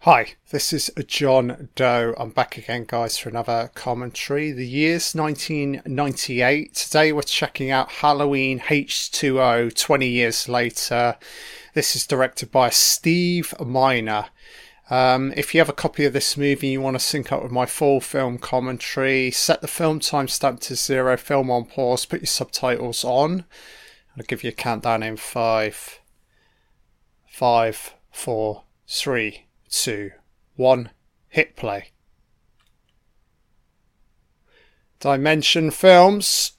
Hi, this is John Doe. I'm back again, guys, for another commentary. The year's 1998. Today we're checking out Halloween H2O 20 years later. This is directed by Steve Miner. Um, if you have a copy of this movie and you want to sync up with my full film commentary, set the film timestamp to zero, film on pause, put your subtitles on. I'll give you a countdown in five, five, four, three two, one, hit play. Dimension Films.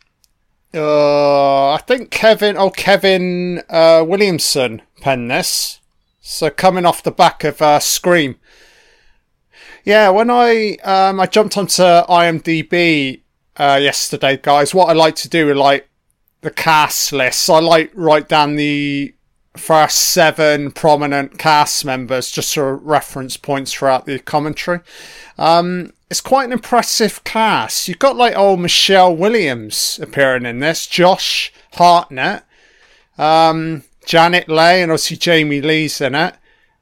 Uh, I think Kevin, oh Kevin uh, Williamson penned this. So coming off the back of uh, Scream. Yeah, when I um, I jumped onto IMDb uh, yesterday, guys, what I like to do is like the cast list. I like write down the first seven prominent cast members just for reference points throughout the commentary. Um, it's quite an impressive cast. You've got like old Michelle Williams appearing in this, Josh Hartnett, um, Janet Leigh, and obviously Jamie Lee's in it.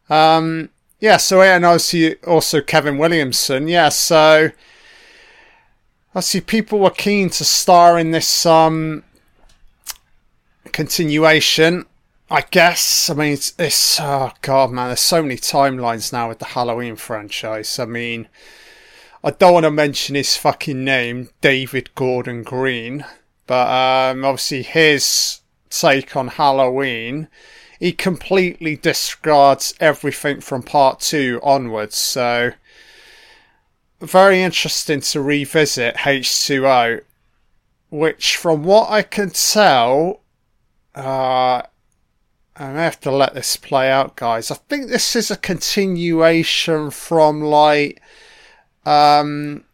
Um, yeah, so and obviously also Kevin Williamson. Yeah, so I see people were keen to star in this um, continuation. I guess. I mean, it's, it's oh god, man. There's so many timelines now with the Halloween franchise. I mean, I don't want to mention his fucking name, David Gordon Green, but um, obviously his take on Halloween, he completely discards everything from part two onwards. So, very interesting to revisit H2O, which, from what I can tell, uh, I have to let this play out, guys. I think this is a continuation from like, um,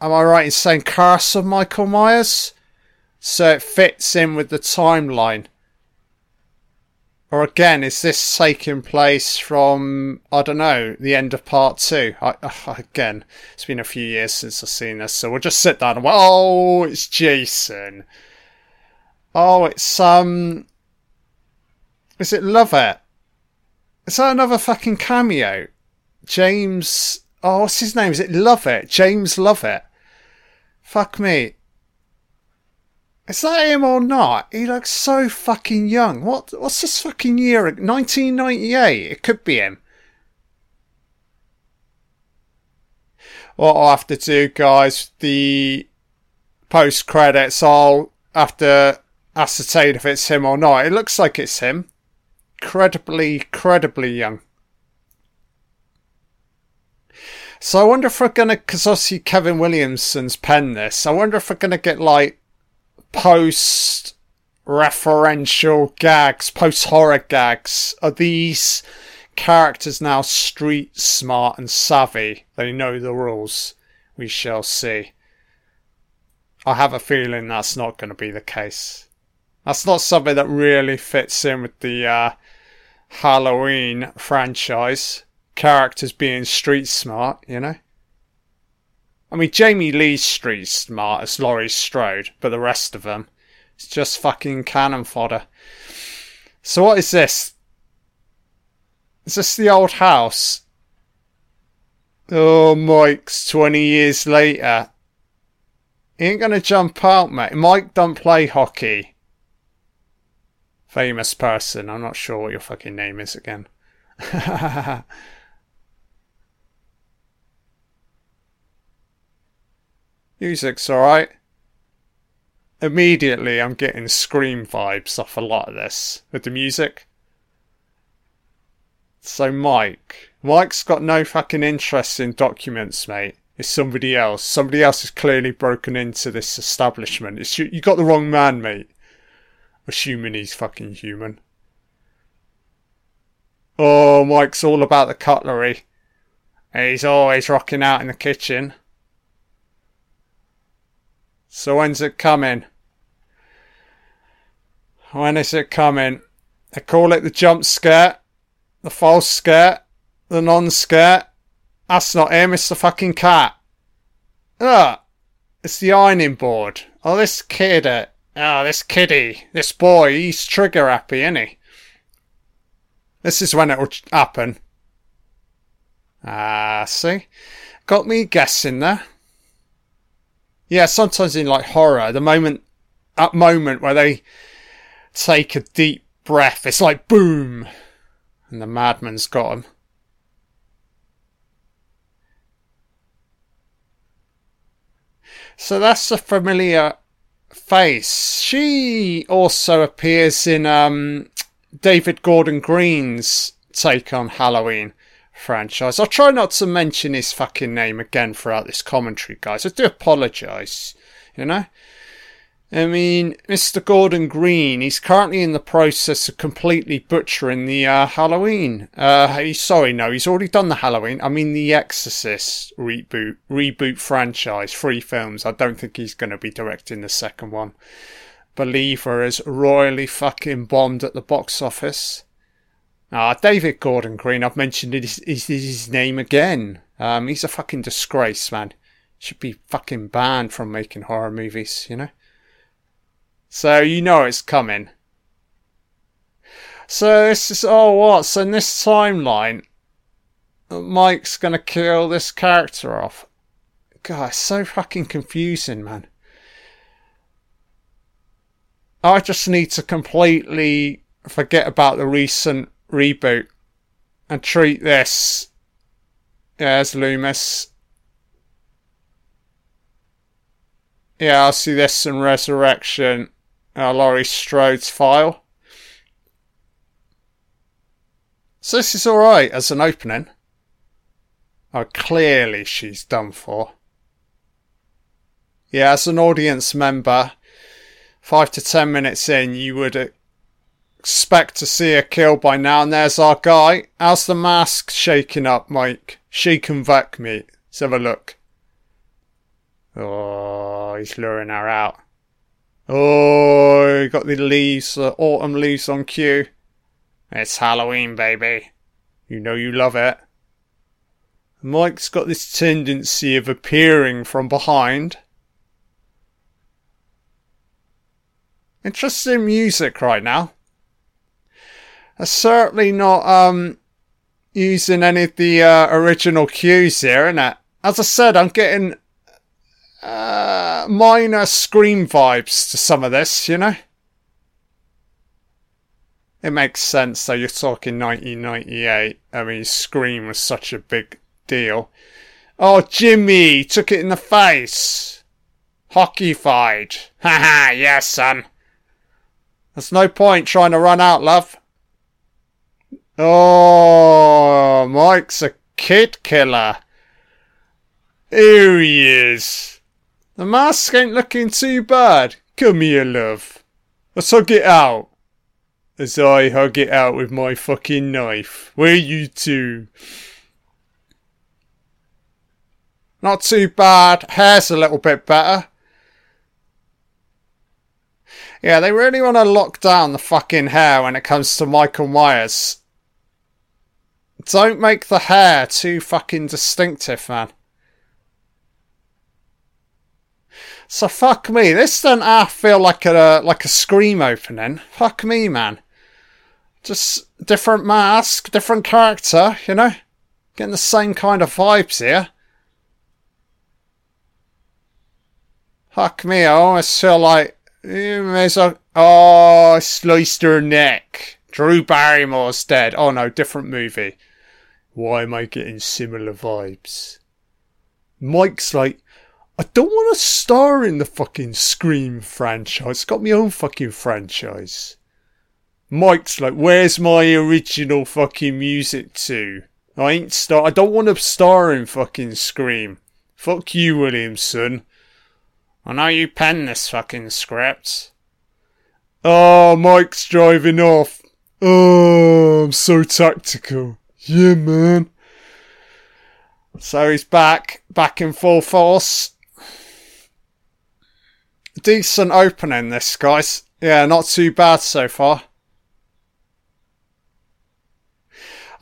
am I right in saying Curse of Michael Myers? So it fits in with the timeline. Or again, is this taking place from I don't know the end of part two? I, again, it's been a few years since I've seen this, so we'll just sit down and oh, it's Jason. Oh, it's um, is it Lovett? Is that another fucking cameo? James. Oh, what's his name? Is it Lovett? James Lovett. Fuck me. Is that him or not? He looks so fucking young. What? What's this fucking year? 1998. It could be him. What I'll have to do, guys, the post credits, I'll have to ascertain if it's him or not. It looks like it's him incredibly, incredibly young. So I wonder if we're gonna, because obviously Kevin Williamson's penned this. I wonder if we're gonna get like post referential gags, post horror gags. Are these characters now street smart and savvy? They know the rules. We shall see. I have a feeling that's not going to be the case. That's not something that really fits in with the uh, Halloween franchise characters being street smart, you know? I mean, Jamie Lee's street smart as Laurie Strode, but the rest of them, it's just fucking cannon fodder. So what is this? Is this the old house? Oh, Mike's 20 years later. He ain't gonna jump out, mate. Mike don't play hockey famous person. I'm not sure what your fucking name is again. Music's alright. Immediately, I'm getting Scream vibes off a lot of this with the music. So, Mike. Mike's got no fucking interest in documents, mate. It's somebody else. Somebody else has clearly broken into this establishment. It's you, you got the wrong man, mate assuming he's fucking human. Oh, Mike's all about the cutlery. He's always rocking out in the kitchen. So when's it coming? When is it coming? They call it the jump scare, the false scare, the non scare. That's not him, it's the fucking cat. Ugh! It's the ironing board. Oh, this kid, eh? Uh, Oh, this kiddie, this boy, he's trigger happy, isn't he? This is when it will happen. Ah, see? Got me guessing there. Yeah, sometimes in like horror, the moment, that moment where they take a deep breath, it's like boom, and the madman's got him. So that's a familiar face. She also appears in um, David Gordon Green's take on Halloween franchise. I'll try not to mention his fucking name again throughout this commentary, guys. I do apologise, you know? I mean, Mr. Gordon Green, he's currently in the process of completely butchering the uh, Halloween. Uh, sorry, no, he's already done the Halloween. I mean, the Exorcist reboot, reboot franchise, three films. I don't think he's going to be directing the second one. Believer has royally fucking bombed at the box office. Ah, David Gordon Green, I've mentioned it is, is his name again. Um, he's a fucking disgrace, man. Should be fucking banned from making horror movies, you know? So you know it's coming. So this is oh what? So in this timeline, Mike's gonna kill this character off. God, it's so fucking confusing, man. I just need to completely forget about the recent reboot and treat this as Loomis. Yeah, I'll see this in Resurrection uh, Laurie Strode's file. So this is alright as an opening. Oh, clearly she's done for. Yeah, as an audience member, five to ten minutes in, you would expect to see a kill by now. And there's our guy. How's the mask shaking up, Mike? Shake and vac me. Let's have a look. Oh, he's luring her out. Oh, got the leaves, uh, autumn leaves on cue. It's Halloween, baby. You know you love it. Mike's got this tendency of appearing from behind. Interesting music right now. I'm certainly not um, using any of the uh, original cues here, innit? As I said, I'm getting uh, minor Scream vibes to some of this, you know? It makes sense though, you're talking 1998. I mean, Scream was such a big deal. Oh, Jimmy, took it in the face. Hockey fight. Haha, yes, son. There's no point trying to run out, love. Oh, Mike's a kid killer. Here he is. The mask ain't looking too bad. Come here, love. Let's hug it out. As I hug it out with my fucking knife. Where you two? Not too bad. Hair's a little bit better. Yeah, they really want to lock down the fucking hair when it comes to Michael Myers. Don't make the hair too fucking distinctive, man. So fuck me. This doesn't half feel like a like a scream opening. Fuck me, man. Just different mask, different character, you know? Getting the same kind of vibes here. Fuck me, I almost feel like a oh sliced her neck. Drew Barrymore's dead. Oh no, different movie. Why am I getting similar vibes? Mike's like, I don't want to star in the fucking Scream franchise. Got my own fucking franchise. Mike's like, where's my original fucking music to? I ain't star. I don't want to star in fucking Scream. Fuck you, Williamson. I know you penned this fucking script. Oh, Mike's driving off. Oh, I'm so tactical. Yeah, man. So he's back, back in full force decent opening, this, guys. Yeah, not too bad so far.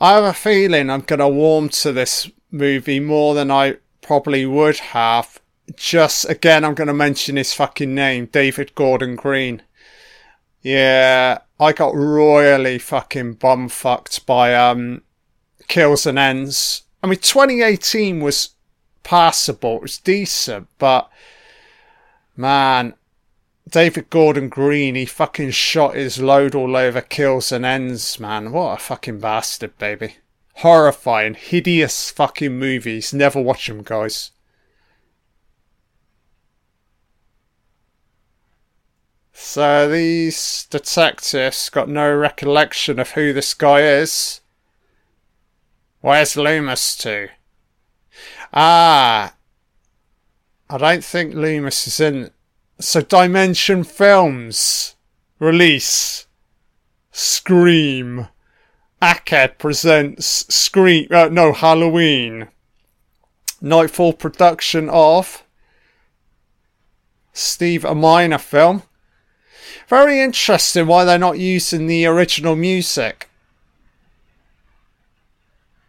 I have a feeling I'm going to warm to this movie more than I probably would have. Just, again, I'm going to mention his fucking name, David Gordon Green. Yeah, I got royally fucking bumfucked by, um, Kills and Ends. I mean, 2018 was passable, it was decent, but man, David Gordon Green, he fucking shot his load all over kills and ends, man. What a fucking bastard, baby. Horrifying, hideous fucking movies. Never watch them, guys. So these detectives got no recollection of who this guy is. Where's Loomis to? Ah, I don't think Loomis is in. So Dimension Films release Scream. Ackhead presents Scream. Uh, no, Halloween. Nightfall production of Steve a Miner film. Very interesting why they're not using the original music.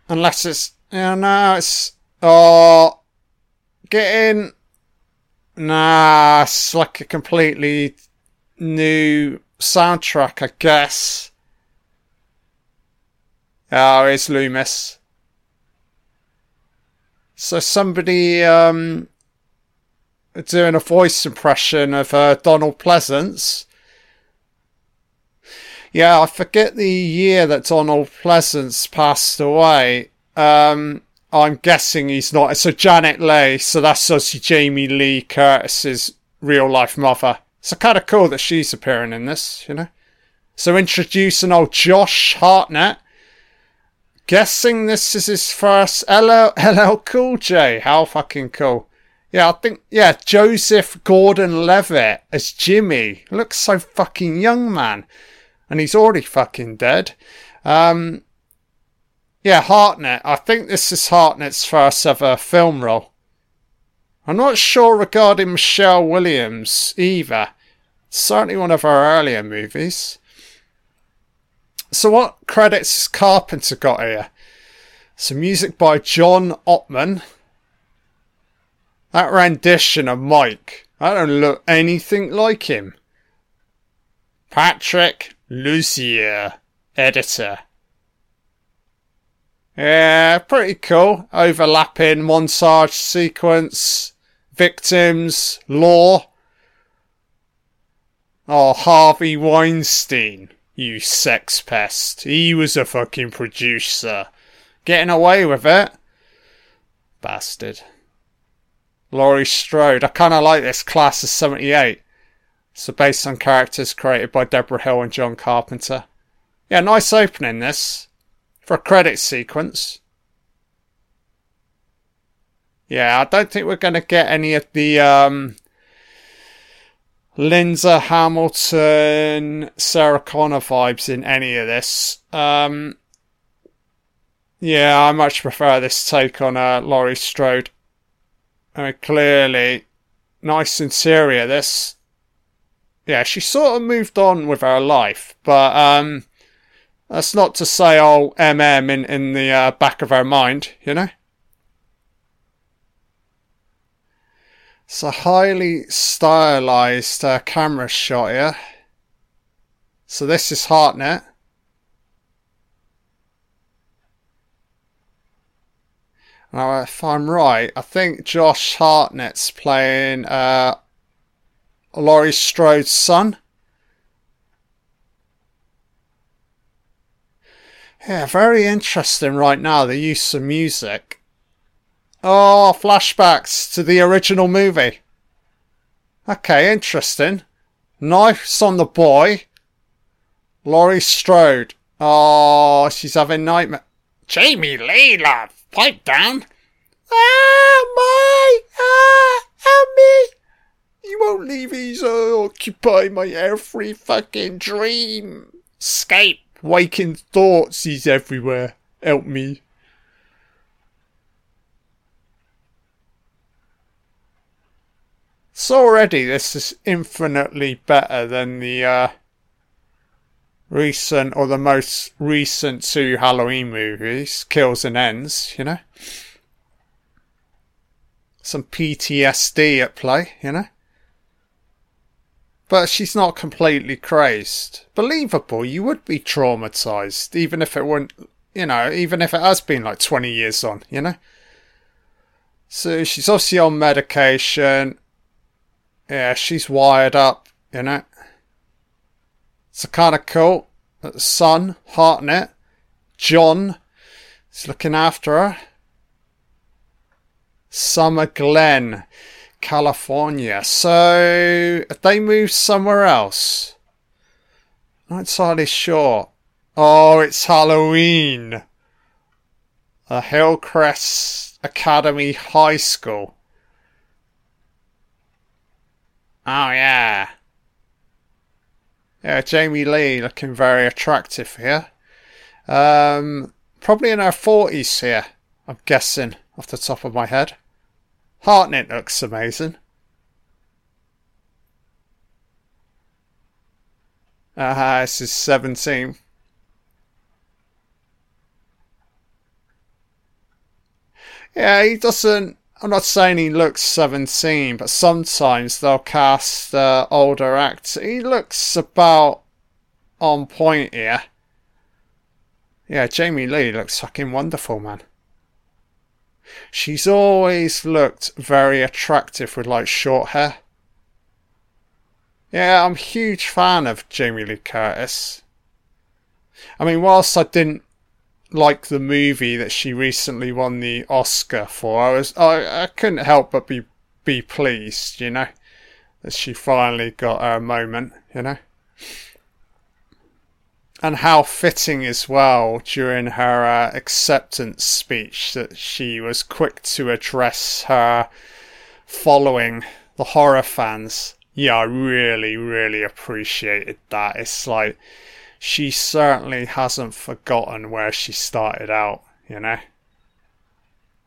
Unless it's. Yeah, no, it's. Oh. Get in. Nah, it's like a completely new soundtrack, I guess. Oh, it's Loomis. So somebody um, doing a voice impression of uh, Donald Pleasence yeah, I forget the year that Donald Pleasence passed away. Um, I'm guessing he's not. So Janet Leigh, so that's obviously Jamie Lee Curtis's real life mother. So kind of cool that she's appearing in this, you know. So introducing old Josh Hartnett. Guessing this is his first LL, LL Cool J. How fucking cool. Yeah, I think, yeah, Joseph Gordon Levitt as Jimmy. Looks so fucking young, man and he's already fucking dead. Um, yeah, Hartnett. I think this is Hartnett's first ever film role. I'm not sure regarding Michelle Williams either. Certainly one of her earlier movies. So, what credits has Carpenter got here? Some music by John Ottman. That rendition of Mike, I don't look anything like him. Patrick Lussier, editor. Yeah, pretty cool. Overlapping montage sequence, victims, law. Oh, Harvey Weinstein, you sex pest. He was a fucking producer. Getting away with it. Bastard. Laurie Strode. I kind of like this class of 78. So based on characters created by Debra Hill and John Carpenter. Yeah, nice opening this. For a credit sequence. Yeah, I don't think we're going to get any of the um, Linda Hamilton, Sarah Connor vibes in any of this. Um, yeah, I much prefer this take on uh, Laurie Strode. I mean, clearly, nice interior. This yeah, she sort of moved on with her life, but um, that's not to say oh MM in in the uh, back of our mind, you know. It's a highly stylized uh, camera shot here. So this is Hartnett. Now, if I'm right, I think Josh Hartnett's playing uh, Laurie Strode's son. Yeah, very interesting right now, the use of music. Oh, flashbacks to the original movie. Okay, interesting. Knives on the boy. Laurie Strode. Oh, she's having nightmare. Jamie Lee, love. Pipe down. Ah, my. Ah, help me. You won't leave these occupy my every fucking dream. Escape. Waking thoughts, he's everywhere. Help me. So already this is infinitely better than the uh, recent or the most recent two Halloween movies, Kills and Ends, you know? Some PTSD at play, you know? But she's not completely crazed. Believable, you would be traumatized, even if it weren't, you know, even if it has been like 20 years on, you know? So she's obviously on medication. Yeah, she's wired up, you know? So kind of cool son, Hartnett, John, is looking after her. Summer Glen, California. So they moved somewhere else. Not entirely sure. Oh, it's Halloween. The Hillcrest Academy High School. Oh, yeah. Yeah, Jamie Lee looking very attractive here. Um, probably in her 40s here, I'm guessing, off the top of my head. Hartnett looks amazing. Ah, uh, this is 17. Yeah, he doesn't. I'm not saying he looks 17, but sometimes they'll cast uh, older actors. He looks about on point here. Yeah, Jamie Lee looks fucking wonderful, man. She's always looked very attractive with like short hair. Yeah, I'm a huge fan of Jamie Lee Curtis. I mean, whilst I didn't like the movie that she recently won the Oscar for, I was I, I couldn't help but be be pleased, you know, that she finally got her moment, you know and how fitting as well during her uh, acceptance speech that she was quick to address her following the horror fans. Yeah, I really, really appreciated that. It's like she certainly hasn't forgotten where she started out, you know.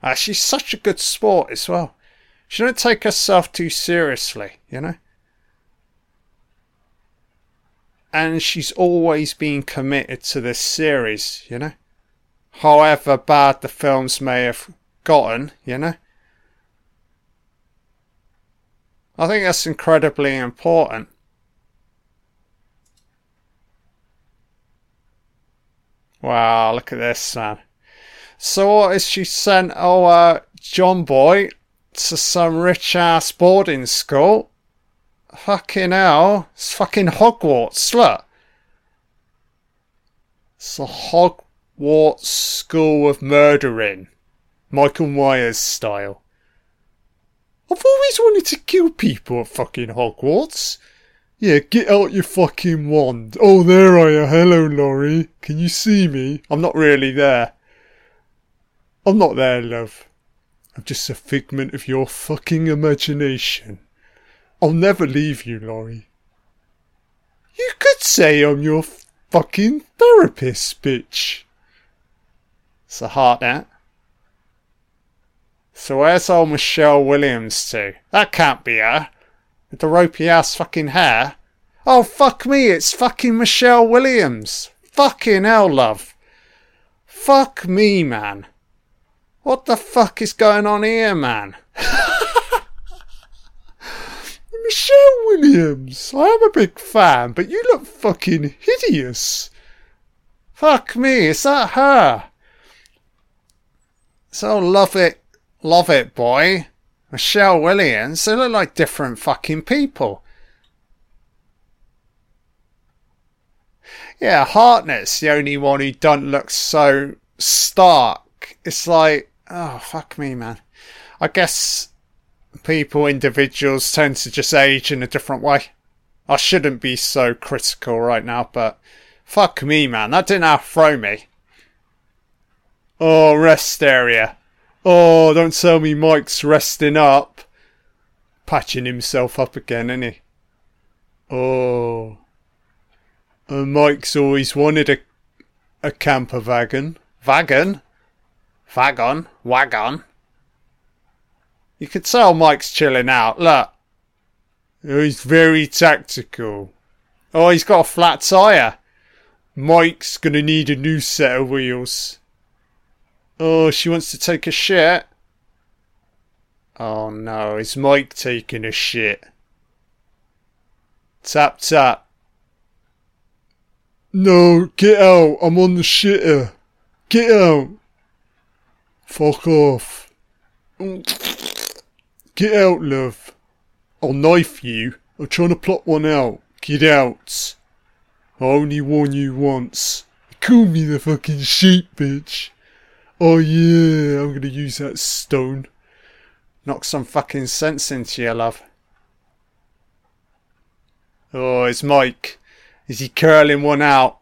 Uh, she's such a good sport as well. She don't take herself too seriously, you know. And she's always been committed to this series, you know. However bad the films may have gotten, you know. I think that's incredibly important. Wow, look at this, man. So what is she sent our John Boy to some rich ass boarding school Fucking hell. It's fucking Hogwarts, look. It's the Hogwarts School of Murdering. Michael Myers style. I've always wanted to kill people at fucking Hogwarts. Yeah, get out your fucking wand. Oh, there I am. Hello, Laurie. Can you see me? I'm not really there. I'm not there, love. I'm just a figment of your fucking imagination. I'll never leave you, Laurie. You could say I'm your fucking therapist, bitch. It's a heart that. So where's old Michelle Williams to? That can't be her. With the ropey ass fucking hair. Oh fuck me, it's fucking Michelle Williams. Fucking hell, love. Fuck me, man. What the fuck is going on here, man? Michelle Williams, I am a big fan, but you look fucking hideous. Fuck me, is that her? So love it, love it, boy. Michelle Williams, they look like different fucking people. Yeah, Hartnett's the only one who doesn't look so stark. It's like, oh, fuck me, man. I guess people, individuals tend to just age in a different way. I shouldn't be so critical right now, but fuck me, man. That didn't outthrow me. Oh, rest area. Oh, don't tell me Mike's resting up. Patching himself up again, isn't he? Oh. And Mike's always wanted a a camper wagon. Wagon? Wagon? Wagon? You could tell Mike's chilling out. Look. He's very tactical. Oh, he's got a flat tyre. Mike's gonna need a new set of wheels. Oh, she wants to take a shit. Oh no, is Mike taking a shit? Tap tap. No, get out, I'm on the shitter. Get out! Fuck off. Get out, love. I'll knife you. I'm trying to plot one out. Get out. I only warn you once. Call me the fucking sheep, bitch. Oh yeah, I'm gonna use that stone. Knock some fucking sense into you, love. Oh, it's Mike. Is he curling one out?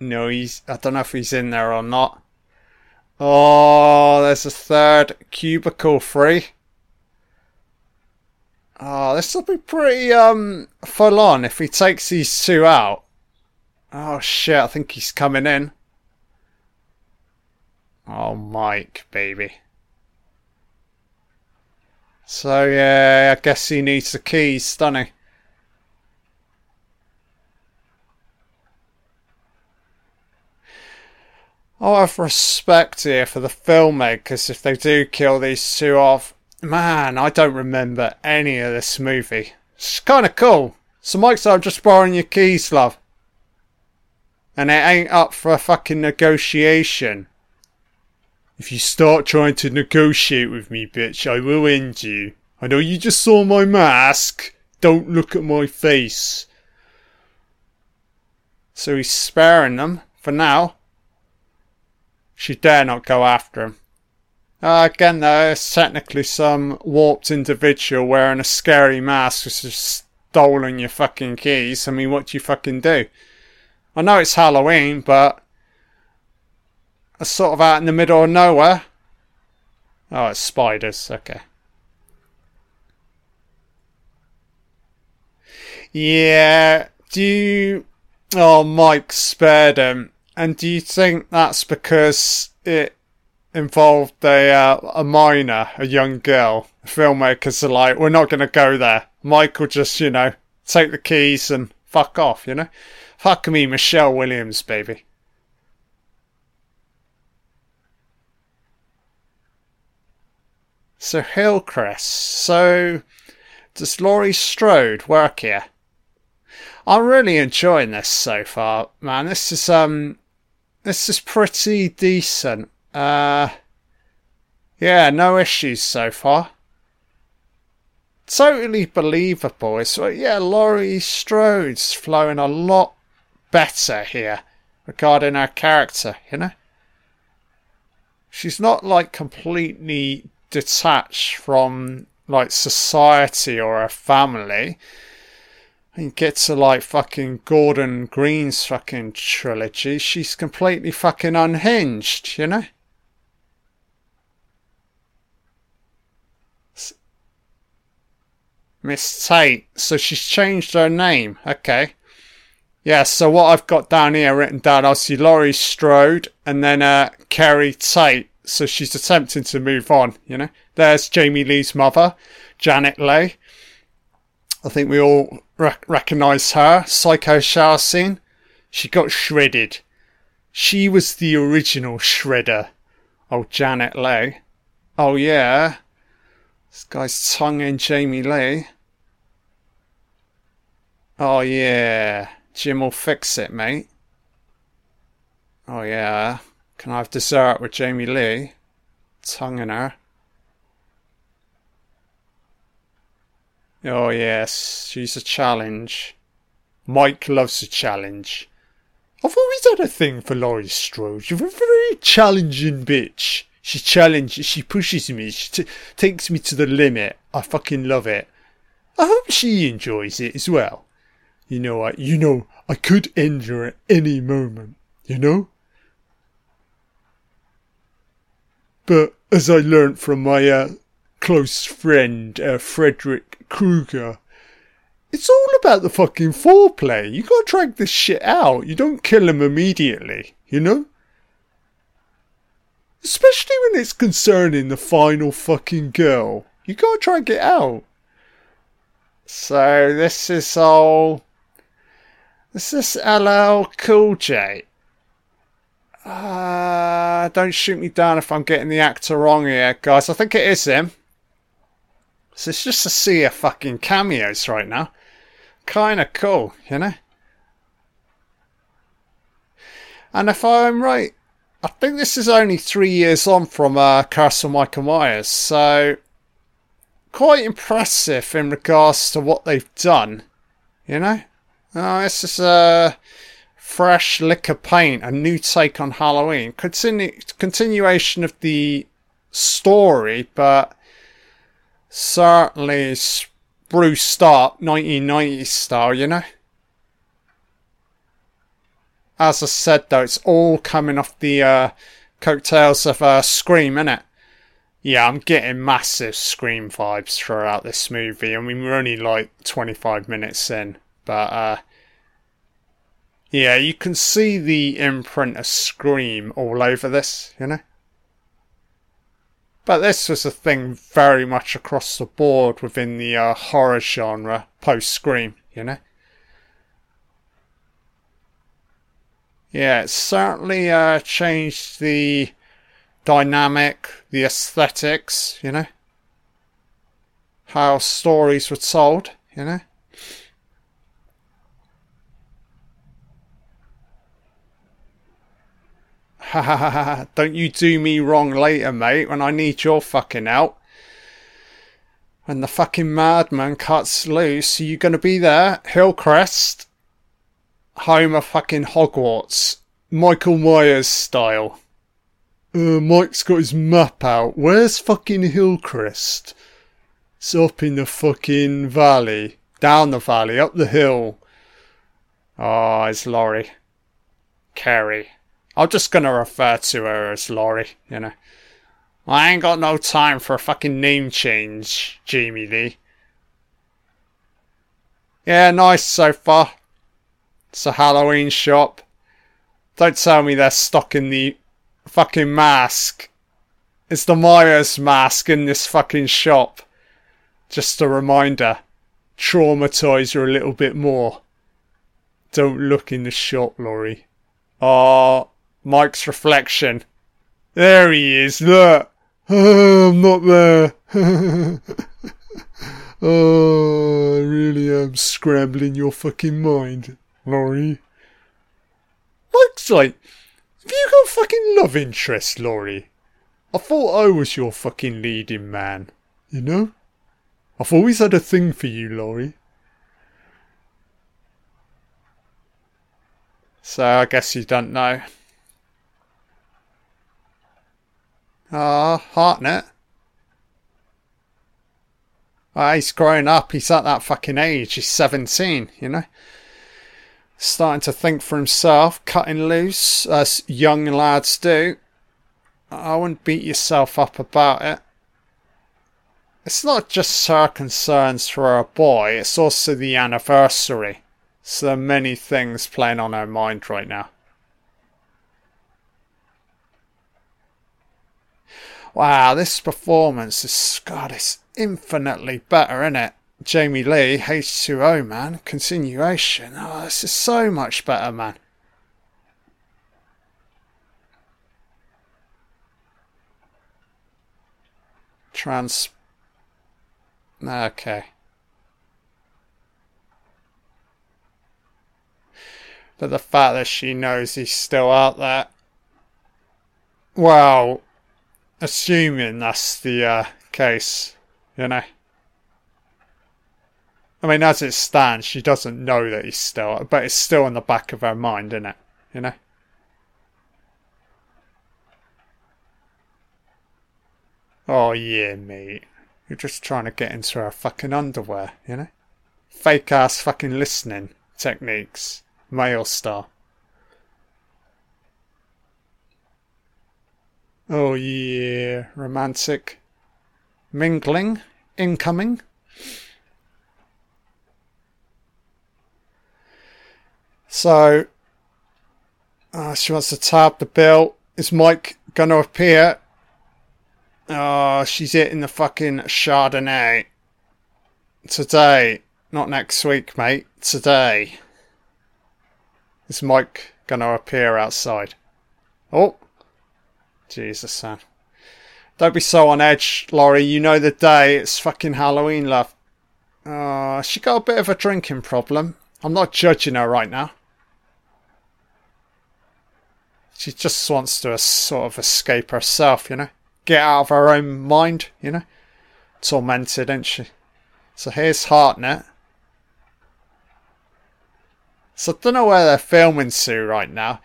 No, he's. I don't know if he's in there or not. Oh, there's a third cubicle free. Oh, this will be pretty um full on if he takes these two out. Oh shit, I think he's coming in. Oh, Mike, baby. So yeah, I guess he needs the keys, doesn't he? I have respect here for the filmmakers if they do kill these two off. Man, I don't remember any of this movie. It's kind of cool. So Mike said, I'm just borrowing your keys, love. And it ain't up for a fucking negotiation. If you start trying to negotiate with me, bitch, I will end you. I know you just saw my mask. Don't look at my face. So he's sparing them for now. She dare not go after him. Uh, again, though, it's technically some warped individual wearing a scary mask who's just stolen your fucking keys. I mean, what do you fucking do? I know it's Halloween, but it's sort of out in the middle of nowhere. Oh, it's spiders. Okay. Yeah. Do you... Oh, Mike spared him. And do you think that's because it involved a uh, a minor, a young girl? Filmmakers are like, we're not going to go there. Michael just, you know, take the keys and fuck off, you know? Fuck me, Michelle Williams, baby. So Hillcrest. So does Laurie Strode work here? I'm really enjoying this so far, man. This is um this is pretty decent. Uh, yeah, no issues so far. Totally believable. It's yeah, Laurie Strode's flowing a lot better here regarding her character, you know? She's not like completely detached from like society or her family and get to like fucking Gordon Green's fucking trilogy, she's completely fucking unhinged, you know? Miss Tate. So she's changed her name. Okay. Yeah, so what I've got down here written down, I see Laurie Strode and then uh, Keri Tate. So she's attempting to move on, you know? There's Jamie Lee's mother, Janet Leigh. I think we all rec- recognise her. Psycho shower scene. She got shredded. She was the original shredder. Oh, Janet Leigh. Oh, yeah. This guy's tonguing Jamie Lee. Oh, yeah. Jim will fix it, mate. Oh, yeah. Can I have dessert with Jamie Lee? Tonguing her. Oh, yes, she's a challenge. Mike loves a challenge. I've always had a thing for Laurie Strode. You're a very challenging bitch. She challenges, she pushes me, she t- takes me to the limit. I fucking love it. I hope she enjoys it as well. You know, I, you know, I could end her at any moment, you know? But as I learnt from my uh, close friend, uh, Frederick Krueger, It's all about the fucking foreplay. You gotta drag this shit out. You don't kill him immediately, you know? Especially when it's concerning the final fucking girl. You gotta try and get out. So this is all. This is LL Cool J. Uh, don't shoot me down if I'm getting the actor wrong here, guys. I think it is him. So it's just a sea of fucking cameos right now. Kinda cool, you know? And if I'm right I think this is only three years on from uh, Michael Myers, so quite impressive in regards to what they've done. You know, uh, this is a fresh lick of paint, a new take on Halloween, Continu- continuation of the story, but certainly spruced up 1990s style. You know. As I said, though, it's all coming off the uh, coattails of uh, Scream, innit? Yeah, I'm getting massive Scream vibes throughout this movie. I mean, we're only like 25 minutes in, but uh, yeah, you can see the imprint of Scream all over this, you know? But this was a thing very much across the board within the uh, horror genre post Scream, you know? Yeah, it certainly uh, changed the dynamic, the aesthetics, you know? How stories were told, you know? Ha ha ha ha. Don't you do me wrong later, mate, when I need your fucking help. When the fucking madman cuts loose, are you gonna be there? Hillcrest? Home of fucking Hogwarts. Michael Myers style. Uh, Mike's got his map out. Where's fucking Hillcrest? It's up in the fucking valley. Down the valley, up the hill. Oh, it's Laurie. Keri. I'm just gonna refer to her as Laurie, you know. I ain't got no time for a fucking name change, Jamie Lee. Yeah, nice so far. It's a Halloween shop. Don't tell me they're stocking the fucking mask. It's the Myers mask in this fucking shop. Just a reminder. Traumatize her a little bit more. Don't look in the shop, Laurie. Ah, Mike's reflection. There he is, look. I'm not there. oh, I really am scrambling your fucking mind. Laurie. Looks like. Have you got fucking love interest, Laurie? I thought I was your fucking leading man. You know? I've always had a thing for you, Laurie. So I guess you don't know. Ah, Hartnett. Ah, he's growing up. He's at that fucking age. He's 17, you know? Starting to think for himself, cutting loose, as young lads do. I wouldn't beat yourself up about it. It's not just her concerns for her boy, it's also the anniversary. So many things playing on her mind right now. Wow, this performance is God, it's infinitely better, isn't it? Jamie Lee, H2O, man. Continuation. Oh, this is so much better, man. Trans. Okay. But the fact that she knows he's still out there. Well, assuming that's the uh, case, you know. I mean, as it stands, she doesn't know that he's still, but it's still in the back of her mind, isn't it? You know? Oh, yeah, mate. You're just trying to get into her fucking underwear, you know? Fake ass fucking listening techniques. Male star. Oh, yeah. Romantic. Mingling. Incoming. So uh, she wants to tap the bill. Is Mike gonna appear? Oh, she's hitting the fucking Chardonnay. Today. Not next week, mate. Today. Is Mike gonna appear outside? Oh. Jesus, son. Don't be so on edge, Laurie. You know the day. It's fucking Halloween, love. Oh, she got a bit of a drinking problem. I'm not judging her right now. She just wants to sort of escape herself, you know? Get out of her own mind, you know? Tormented, isn't she? So here's Hartnett. So I don't know where they're filming to right now.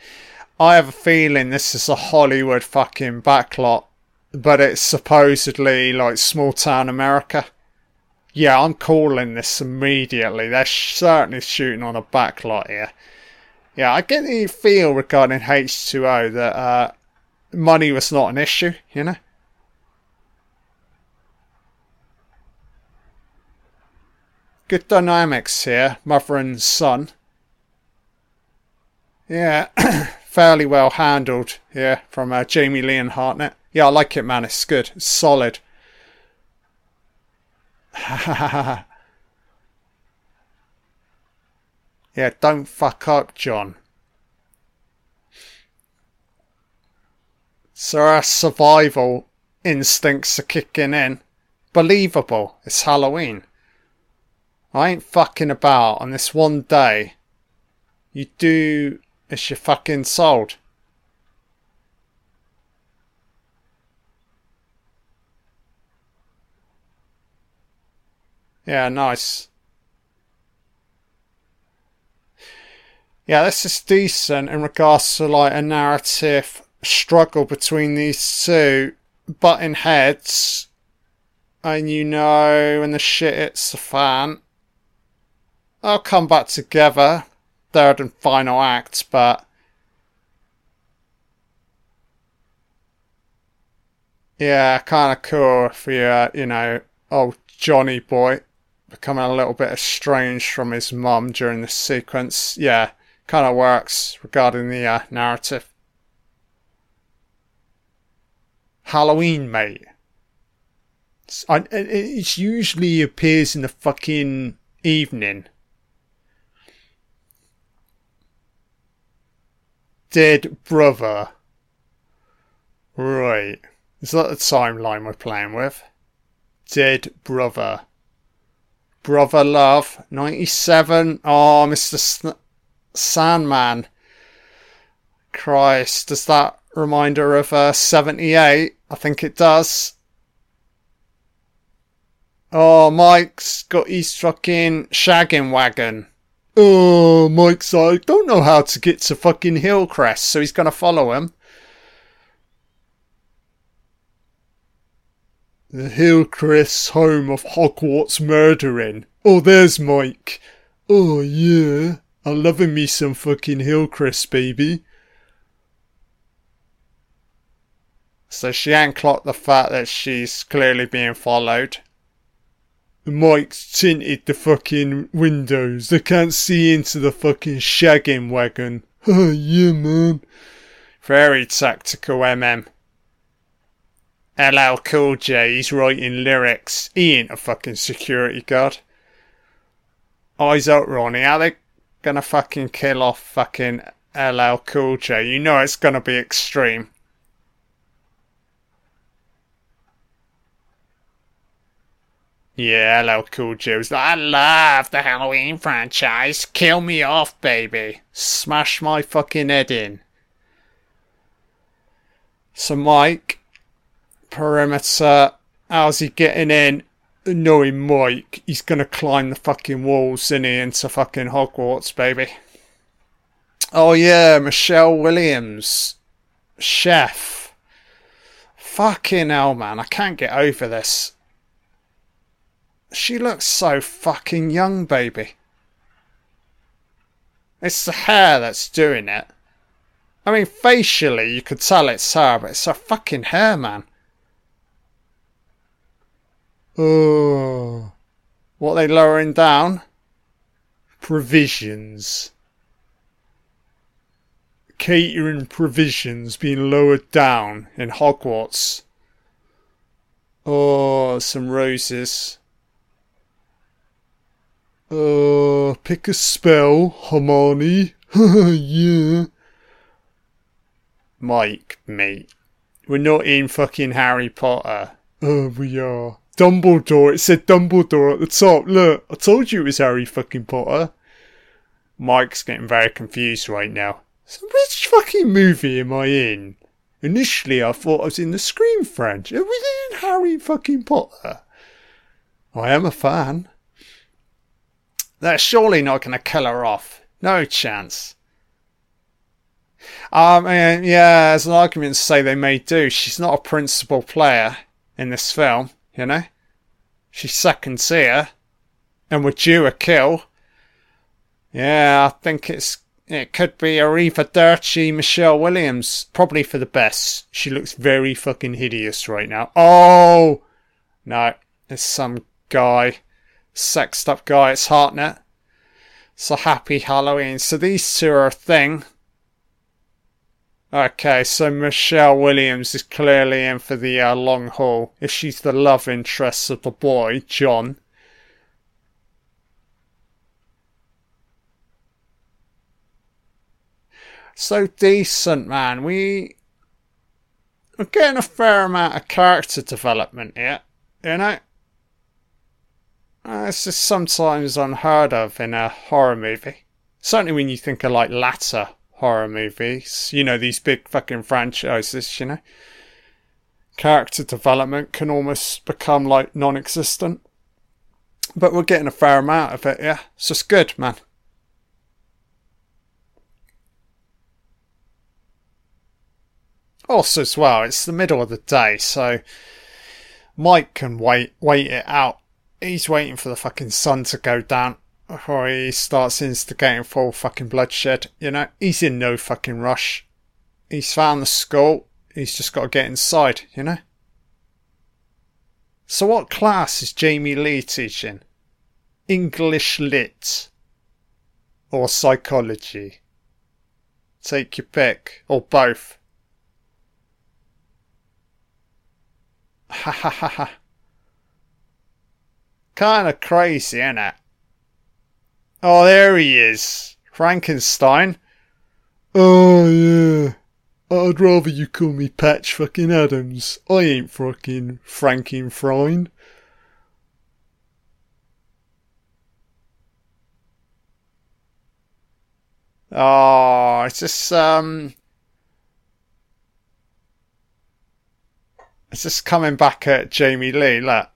I have a feeling this is a Hollywood fucking backlot, but it's supposedly like small town America. Yeah, I'm calling this immediately. They're certainly shooting on a backlot here. Yeah, I get the feel regarding H2O that uh, money was not an issue, you know? Good dynamics here, mother and son. Yeah, fairly well handled here from uh, Jamie Lee and Hartnett. Yeah, I like it, man. It's good. It's solid. yeah, don't fuck up, John. So our survival instincts are kicking in. Believable. It's Halloween. I ain't fucking about on this one day. You do as you're fucking sold. Yeah, nice. Yeah, this is decent in regards to like a narrative struggle between these two butting heads. And you know when the shit hits the fan. They'll come back together. Third and final act, but yeah, kind of cool for your, you know, old Johnny boy becoming a little bit estranged from his mum during this sequence. Yeah, kind of works regarding the uh, narrative. Halloween, mate. It's, I, it usually appears in the fucking evening. Dead brother. Right. Is that the timeline we're playing with? Dead brother. Brother Love, 97. Oh, Mr. Sn- Sandman. Christ, does that remind her of uh, 78? I think it does. Oh, Mike's got his fucking shagging wagon. Oh, Mike's I don't know how to get to fucking Hillcrest, so he's gonna follow him. The Hillcrest's home of Hogwarts murdering. Oh, there's Mike. Oh, yeah. I'm loving me some fucking Hillcrest, baby. So she ain't clocked the fact that she's clearly being followed. Mike's tinted the fucking windows. They can't see into the fucking shagging wagon. Oh, yeah, man. Very tactical, MM. LL Cool J, he's writing lyrics. He ain't a fucking security guard. Eyes out, Ronnie. How they gonna fucking kill off fucking LL Cool J? You know it's gonna be extreme. Yeah, LL Cool J was like, I love the Halloween franchise. Kill me off, baby. Smash my fucking head in. So Mike, perimeter. How's he getting in? Knowing Mike, he's gonna climb the fucking walls, isn't he, into fucking Hogwarts, baby. Oh yeah, Michelle Williams. Chef. Fucking hell, man. I can't get over this. She looks so fucking young, baby. It's the hair that's doing it. I mean, facially, you could tell it's her, but it's her fucking hair, man. Oh. What are they lowering down? Provisions. Catering provisions being lowered down in Hogwarts. Oh, some roses. Uh, pick a spell, Hermione. yeah. Mike, mate. We're not in fucking Harry Potter. Oh, we are. Dumbledore. It said Dumbledore at the top. Look, I told you it was Harry fucking Potter. Mike's getting very confused right now. So which fucking movie am I in? Initially, I thought I was in the Scream franchise. Are we in Harry fucking Potter? I am a fan. They're surely not going to kill her off. No chance. Um, and yeah, as an argument to say they may do, she's not a principal player in this film, you know? She's second tier, and we're due a kill. Yeah, I think it's it could be Arriva Dirty Michelle Williams, probably for the best. She looks very fucking hideous right now. Oh no, it's some guy, sexed up guy. It's Hartnett. So happy Halloween. So these two are a thing. Okay, so Michelle Williams is clearly in for the uh, long haul. If she's the love interest of the boy, John. So decent, man. We we're getting a fair amount of character development here, you know. Uh, it's just sometimes unheard of in a horror movie. Certainly when you think of like latter horror movies. You know, these big fucking franchises, you know. Character development can almost become like non existent. But we're getting a fair amount of it, yeah. So it's good, man. Also, as well, it's the middle of the day, so Mike can wait wait it out. He's waiting for the fucking sun to go down before he starts instigating full fucking bloodshed. You know, he's in no fucking rush. He's found the skull. He's just got to get inside, you know? So, what class is Jamie Lee teaching? English Lit or psychology? Take your pick, or both. Ha ha ha ha. Kinda crazy, ain't it? Oh, there he is. Frankenstein. Oh, yeah. I'd rather you call me Patch fucking Adams. I ain't fucking Frankenfrein. Oh, it's just, um. It's just coming back at Jamie Lee, look.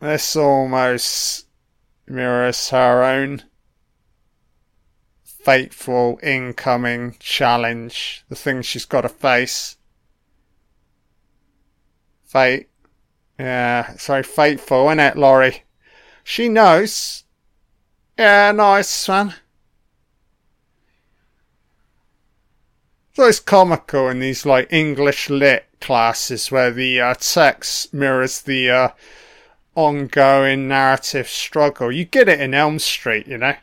This almost mirrors her own fateful incoming challenge, the thing she's got to face. Fate. Yeah, very fateful, isn't it, Laurie? She knows. Yeah, nice, man. So it's comical in these, like, English lit classes where the uh, text mirrors the uh, ongoing narrative struggle. You get it in Elm Street, you know.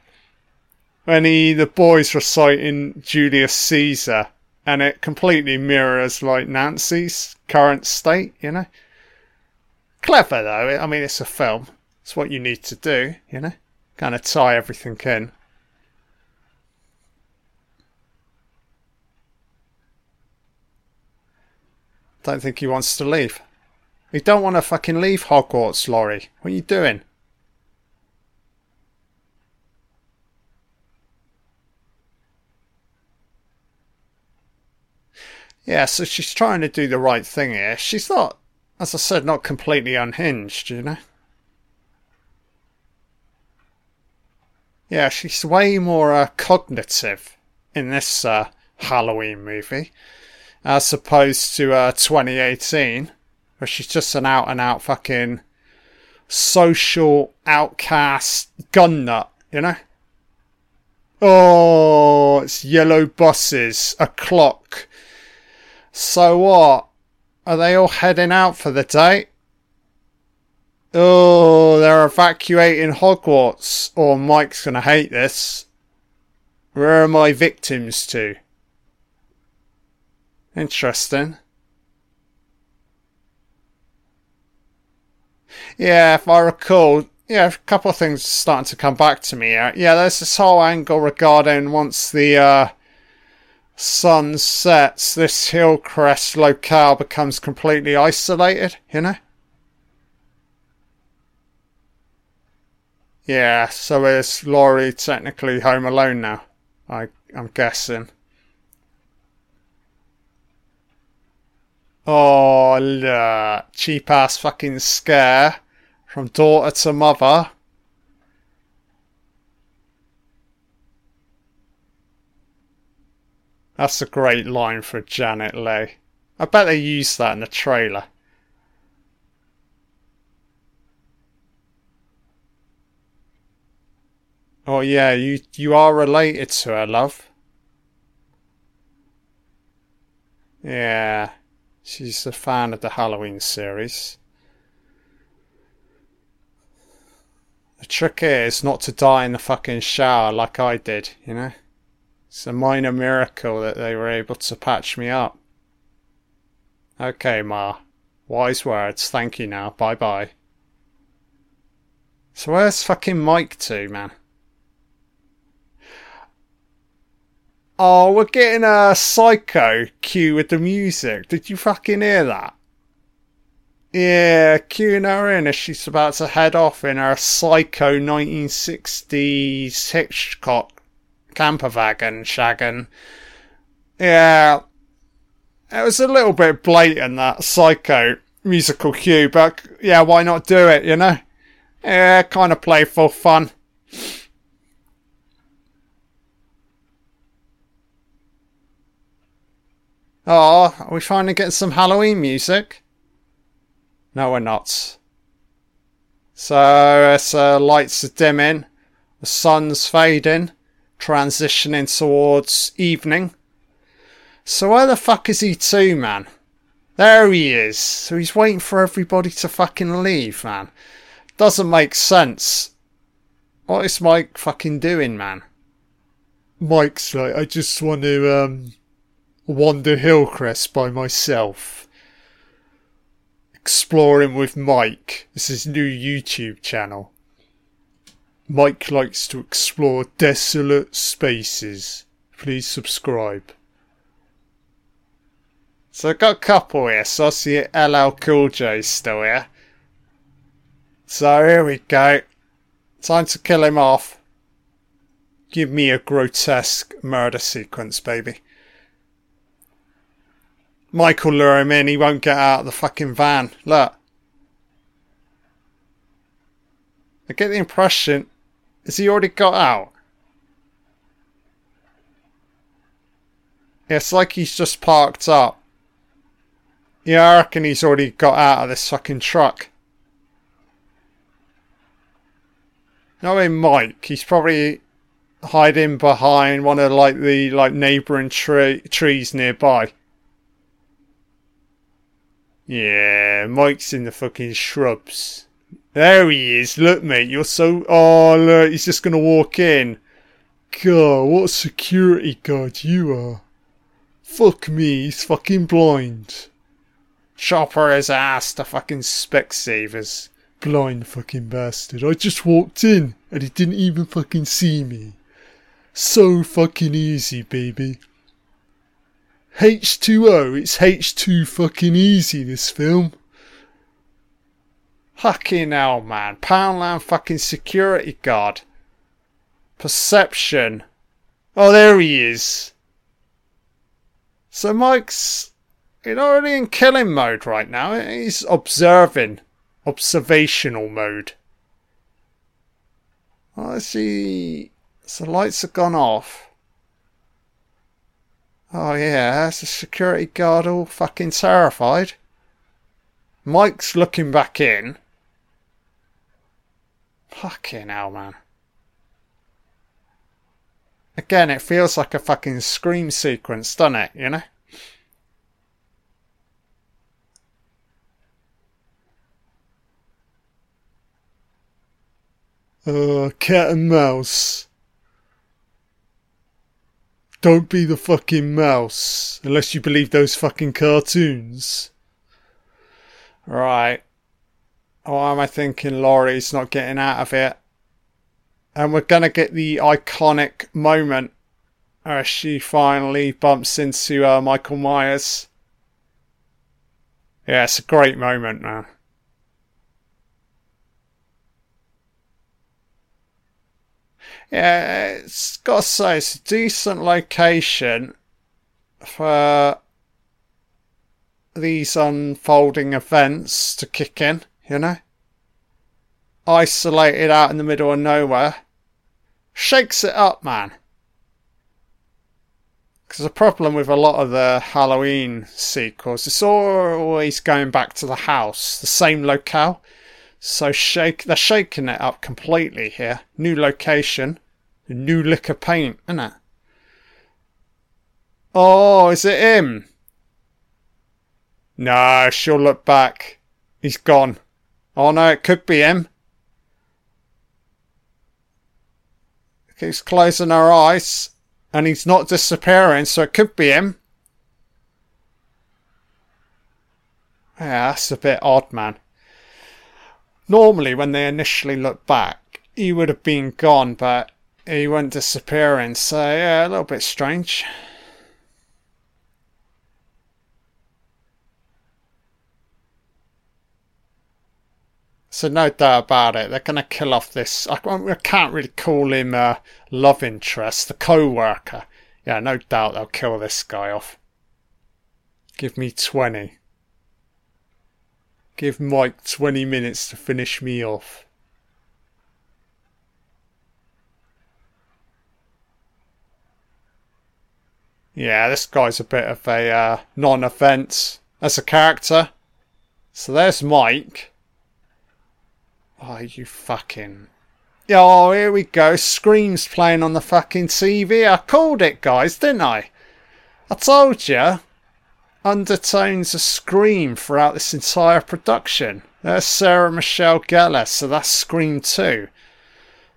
When he, the boys reciting Julius Caesar, and it completely mirrors like Nancy's current state, you know. Clever though. I mean, it's a film. It's what you need to do, you know. Kind of tie everything in. Don't think he wants to leave. You don't want to fucking leave Hogwarts, Laurie. What are you doing? Yeah, so she's trying to do the right thing here. She's not, as I said, not completely unhinged, you know? Yeah, she's way more uh, cognitive in this uh, Halloween movie as opposed to uh, 2018 where she's just an out and out fucking social outcast gun nut, you know? Oh, it's yellow buses, a clock. So what? Are they all heading out for the day? Oh, they're evacuating Hogwarts. Oh, Mike's gonna hate this. Where are my victims to? Interesting. Yeah, if I recall, yeah, a couple of things starting to come back to me. Yeah, yeah there's this whole angle regarding once the uh, sun sets, this Hillcrest locale becomes completely isolated, you know? Yeah, so is Laurie technically home alone now? I, I'm guessing. Oh, look. Cheap ass fucking scare from daughter to mother. That's a great line for Janet Leigh. I bet they used that in the trailer. Oh yeah, you you are related to her, love. Yeah, she's a fan of the Halloween series. The trick is not to die in the fucking shower like I did, you know? It's a minor miracle that they were able to patch me up. Okay, Ma. Wise words. Thank you now. Bye bye. So where's fucking Mike to, man? Oh, we're getting a psycho cue with the music. Did you fucking hear that? Yeah, cueing her in as she's about to head off in her psycho 1960s Hitchcock camper wagon shagging. Yeah, it was a little bit blatant that psycho musical cue, but yeah, why not do it, you know? Yeah, kind of playful fun. Oh, are we finally getting some Halloween music? No, we're not. So, as uh, lights are dimming, the sun's fading, transitioning towards evening. So where the fuck is he to, man? There he is. So he's waiting for everybody to fucking leave, man. Doesn't make sense. What is Mike fucking doing, man? Mike's like, I just want to, um, wander Hillcrest by myself. Exploring with Mike. This is new YouTube channel. Mike likes to explore desolate spaces. Please subscribe. So I've got a couple here. So I see LL Cool J still here. So here we go. Time to kill him off. Give me a grotesque murder sequence, baby. Michael lure him in, he won't get out of the fucking van. Look. I get the impression. Has he already got out? it's like he's just parked up. Yeah, I reckon he's already got out of this fucking truck. Knowing Mike, he's probably hiding behind one of like the like neighbouring tree trees nearby. Yeah, Mike's in the fucking shrubs. There he is. Look, mate, you're so. Oh, look, he's just gonna walk in. God, what a security guard you are. Fuck me, he's fucking blind. Chopper his ass to fucking Specsavers. Blind fucking bastard. I just walked in and he didn't even fucking see me. So fucking easy, baby. H2O, it's H2 fucking easy, this film. Fucking hell, man. Poundland fucking security guard. Perception. Oh, there he is. So Mike's not really in killing mode right now. He's observing. Observational mode. I see. So lights have gone off. Oh yeah, that's a security guard all fucking terrified. Mike's looking back in. Fucking hell, man. Again, it feels like a fucking scream sequence, doesn't it? You know? Uh, cat and mouse. Don't be the fucking mouse, unless you believe those fucking cartoons. Right. Why am I thinking Laurie's not getting out of it? And we're gonna get the iconic moment as she finally bumps into uh, Michael Myers. Yeah, it's a great moment, man. Yeah, it's got to say, it's a decent location for these unfolding events to kick in, you know? Isolated out in the middle of nowhere. Shakes it up, man. Because the problem with a lot of the Halloween sequels, it's always going back to the house, the same locale. So shake, they're shaking it up completely here. New location, new lick of paint, isn't it? Oh, is it him? No, she'll look back. He's gone. Oh no, it could be him. Keeps closing her eyes, and he's not disappearing, so it could be him. Yeah, that's a bit odd, man. Normally, when they initially look back, he would have been gone, but he went disappearing, so yeah, a little bit strange. So no doubt about it, they're going to kill off this. I, can't really call him a love interest, the co-worker. Yeah, no doubt they'll kill this guy off. Give me 20. Give Mike 20 minutes to finish me off. Yeah, this guy's a bit of a uh, non-offence as a character. So there's Mike. Oh, you fucking. Oh, here we go. Screams playing on the fucking TV. I called it, guys, didn't I? I told you. Undertones of Scream throughout this entire production. There's Sarah Michelle Gellar, so that's Scream 2.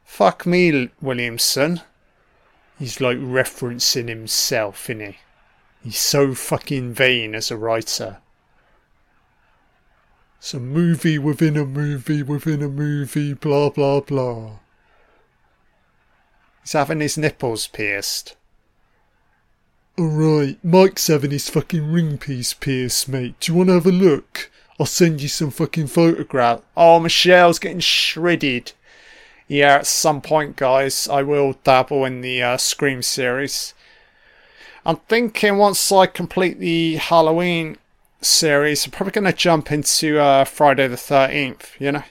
Fuck me, Williamson. He's like referencing himself, innit? He's so fucking vain as a writer. It's a movie within a movie within a movie, blah blah blah. He's having his nipples pierced. Alright, Mike's having his fucking ring piece pierced, mate. Do you want to have a look? I'll send you some fucking photograph. Oh, Michelle's getting shredded. Yeah, at some point, guys, I will dabble in the uh, Scream series. I'm thinking once I complete the Halloween series, I'm probably going to jump into uh, Friday the 13th, you know?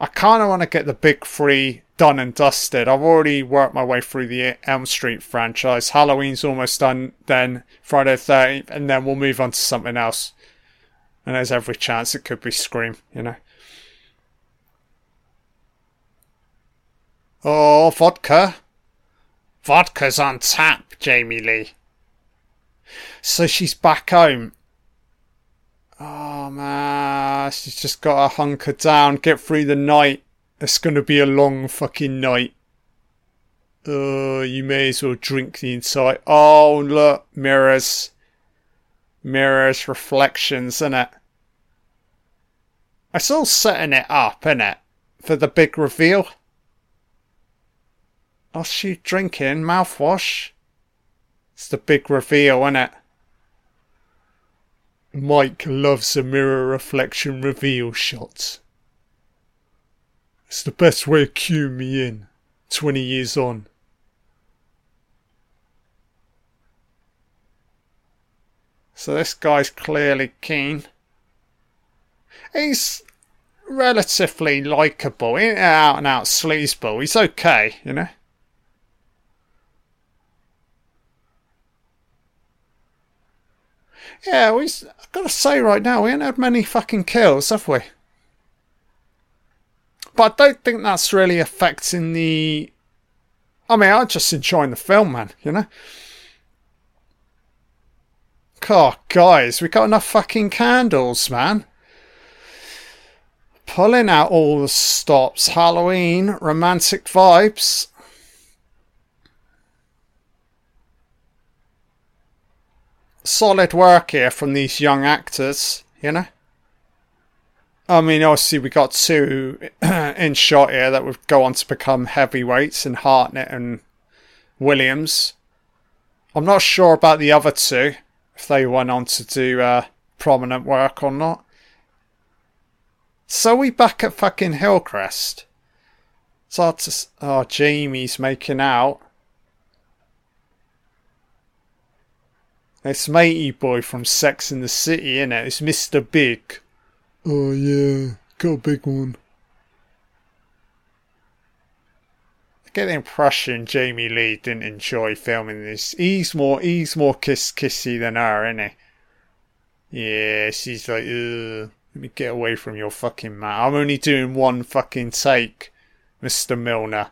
I kind of want to get the big three done and dusted. I've already worked my way through the Elm Street franchise. Halloween's almost done, then Friday the 13th, and then we'll move on to something else. And there's every chance it could be Scream, you know? Oh, vodka. Vodka's on tap, Jamie Lee. So she's back home Oh man, she's just got to hunker down, get through the night. It's gonna be a long fucking night. Oh, you may as well drink the entire. Oh, look, mirrors. Mirrors, reflections, innit? It's all setting it up, innit? For the big reveal. She drinking mouthwash. It's the big reveal, innit? Mike loves a mirror reflection reveal shot. It's the best way to cue me in, 20 years on. So this guy's clearly keen. He's relatively likable. He out and out sleazeball. He's okay, you know. Yeah, we. I've got to say right now, we ain't had many fucking kills, have we? But I don't think that's really affecting the. I mean, I'm just enjoying the film, man. You know. God, guys, we got enough fucking candles, man. Pulling out all the stops. Halloween, romantic vibes. Solid work here from these young actors, you know? I mean, obviously, we got two in shot here that would go on to become heavyweights in Hartnett and Williams. I'm not sure about the other two, if they went on to do uh, prominent work or not. So we back at fucking Hillcrest. It's hard to. s- Oh, Jamie's making out. It's matey boy from Sex in the City, innit? It's Mr. Big. Oh yeah, got a big one. I get the impression Jamie Lee didn't enjoy filming this. He's more he's more kiss kissy than her, he? Yeah, she's like, Ugh, let me get away from your fucking man. I'm only doing one fucking take, Mr. Miner.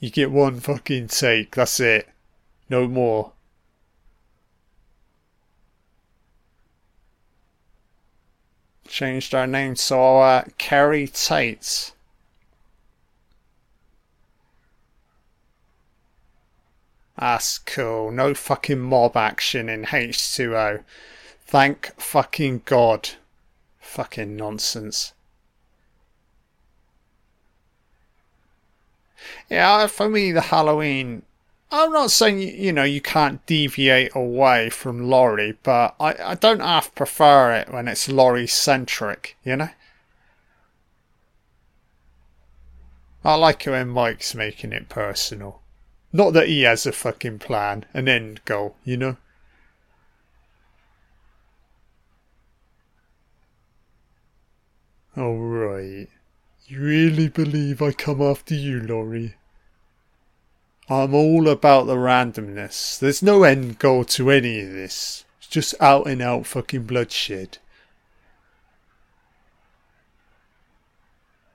You get one fucking take, that's it. No more. Changed our name to uh, Keri Tate. That's cool. No fucking mob action in H2O. Thank fucking God. Fucking nonsense. Yeah, for me, the Halloween. I'm not saying, you know, you can't deviate away from Laurie, but I, I don't half prefer it when it's Laurie centric, you know? I like it when Mike's making it personal. Not that he has a fucking plan, an end goal, you know? Alright. You really believe I come after you, Laurie? I'm all about the randomness. There's no end goal to any of this. It's just out and out fucking bloodshed.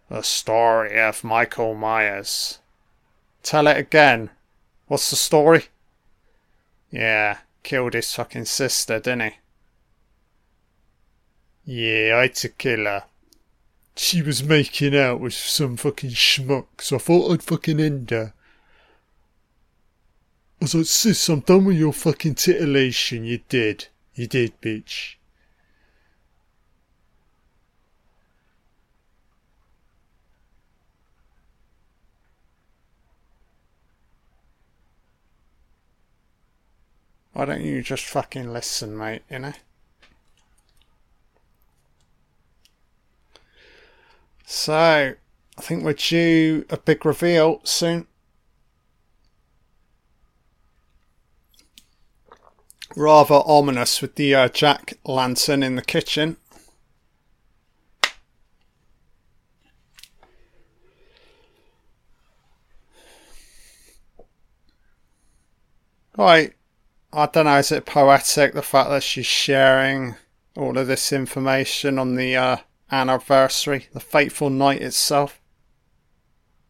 The story of Michael Myers. Tell it again. What's the story? Yeah, killed his fucking sister, didn't he? Yeah, I to kill her. She was making out with some fucking schmuck, so I thought I'd fucking end her. I was like, sis, I'm done with your fucking titillation. You did. You did, bitch. Why don't you just fucking listen, mate, you know? So, I think we're due a big reveal soon. Rather ominous with the uh, jack lantern in the kitchen. Right, I don't know, is it poetic the fact that she's sharing all of this information on the uh, anniversary, the fateful night itself?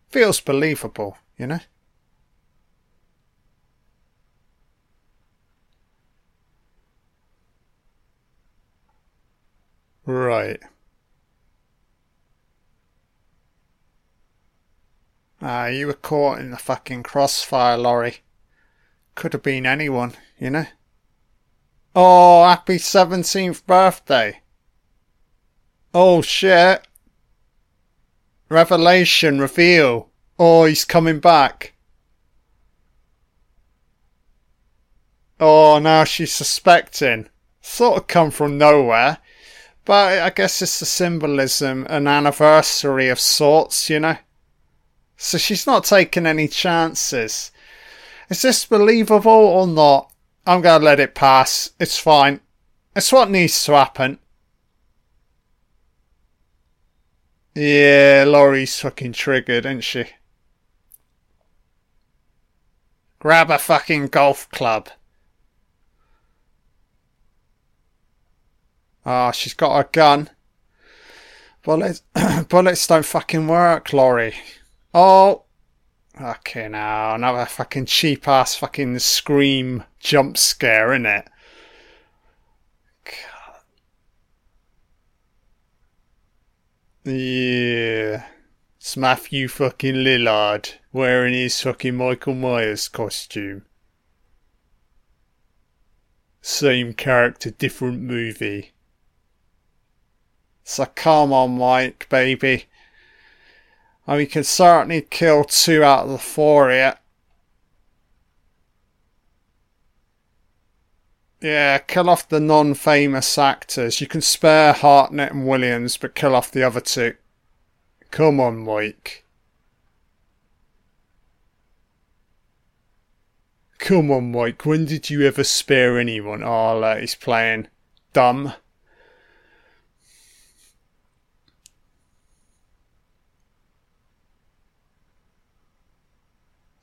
Feels believable, you know? Right. Ah, you were caught in the fucking crossfire, Laurie. Could have been anyone, you know? Oh, happy 17th birthday. Oh shit. Revelation, reveal. Oh, he's coming back. Oh, now she's suspecting. Sort of come from nowhere. But I guess it's the symbolism, an anniversary of sorts, you know? So she's not taking any chances. Is this believable or not? I'm gonna let it pass. It's fine. It's what needs to happen. Yeah, Laurie's fucking triggered, isn't she? Grab a fucking golf club. Ah, she's got a gun. Bullets, bullets don't fucking work, Laurie. Oh, okay, now another fucking cheap ass fucking scream jump scare, innit? God. Yeah, it's Matthew fucking Lillard wearing his fucking Michael Myers costume. Same character, different movie. So come on, Mike, baby. And we can certainly kill two out of the four here. Yeah, kill off the non famous actors. You can spare Hartnett and Williams, but kill off the other two. Come on, Mike. Come on, Mike. When did you ever spare anyone? Oh, he's playing dumb.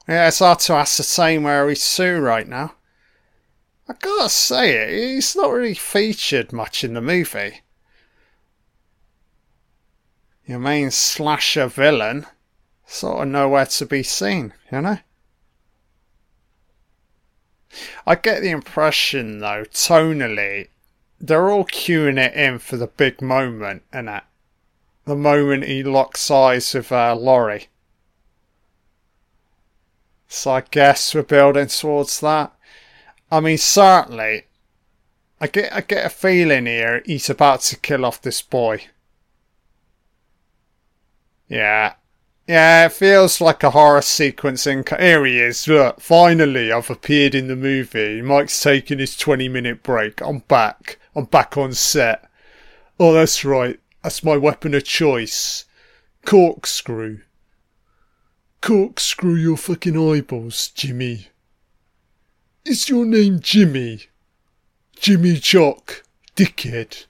Yeah, it's hard to ascertain where he's Sue right now. I gotta say he's not really featured much in the movie. Your main slasher villain, sort of nowhere to be seen, you know? I get the impression, though, tonally, they're all queuing it in for the big moment, and that the moment he locks eyes with uh, Laurie. So I guess we're building towards that. I mean, certainly, I get I get a feeling here he's about to kill off this boy. Yeah, yeah, it feels like a horror sequence. In here he is. Look, finally, I've appeared in the movie. Mike's taking his twenty-minute break. I'm back. I'm back on set. Oh, that's right. That's my weapon of choice. Corkscrew. Corkscrew your fucking eyeballs, Jimmy. Is your name Jimmy? Jimmy Chock, dickhead.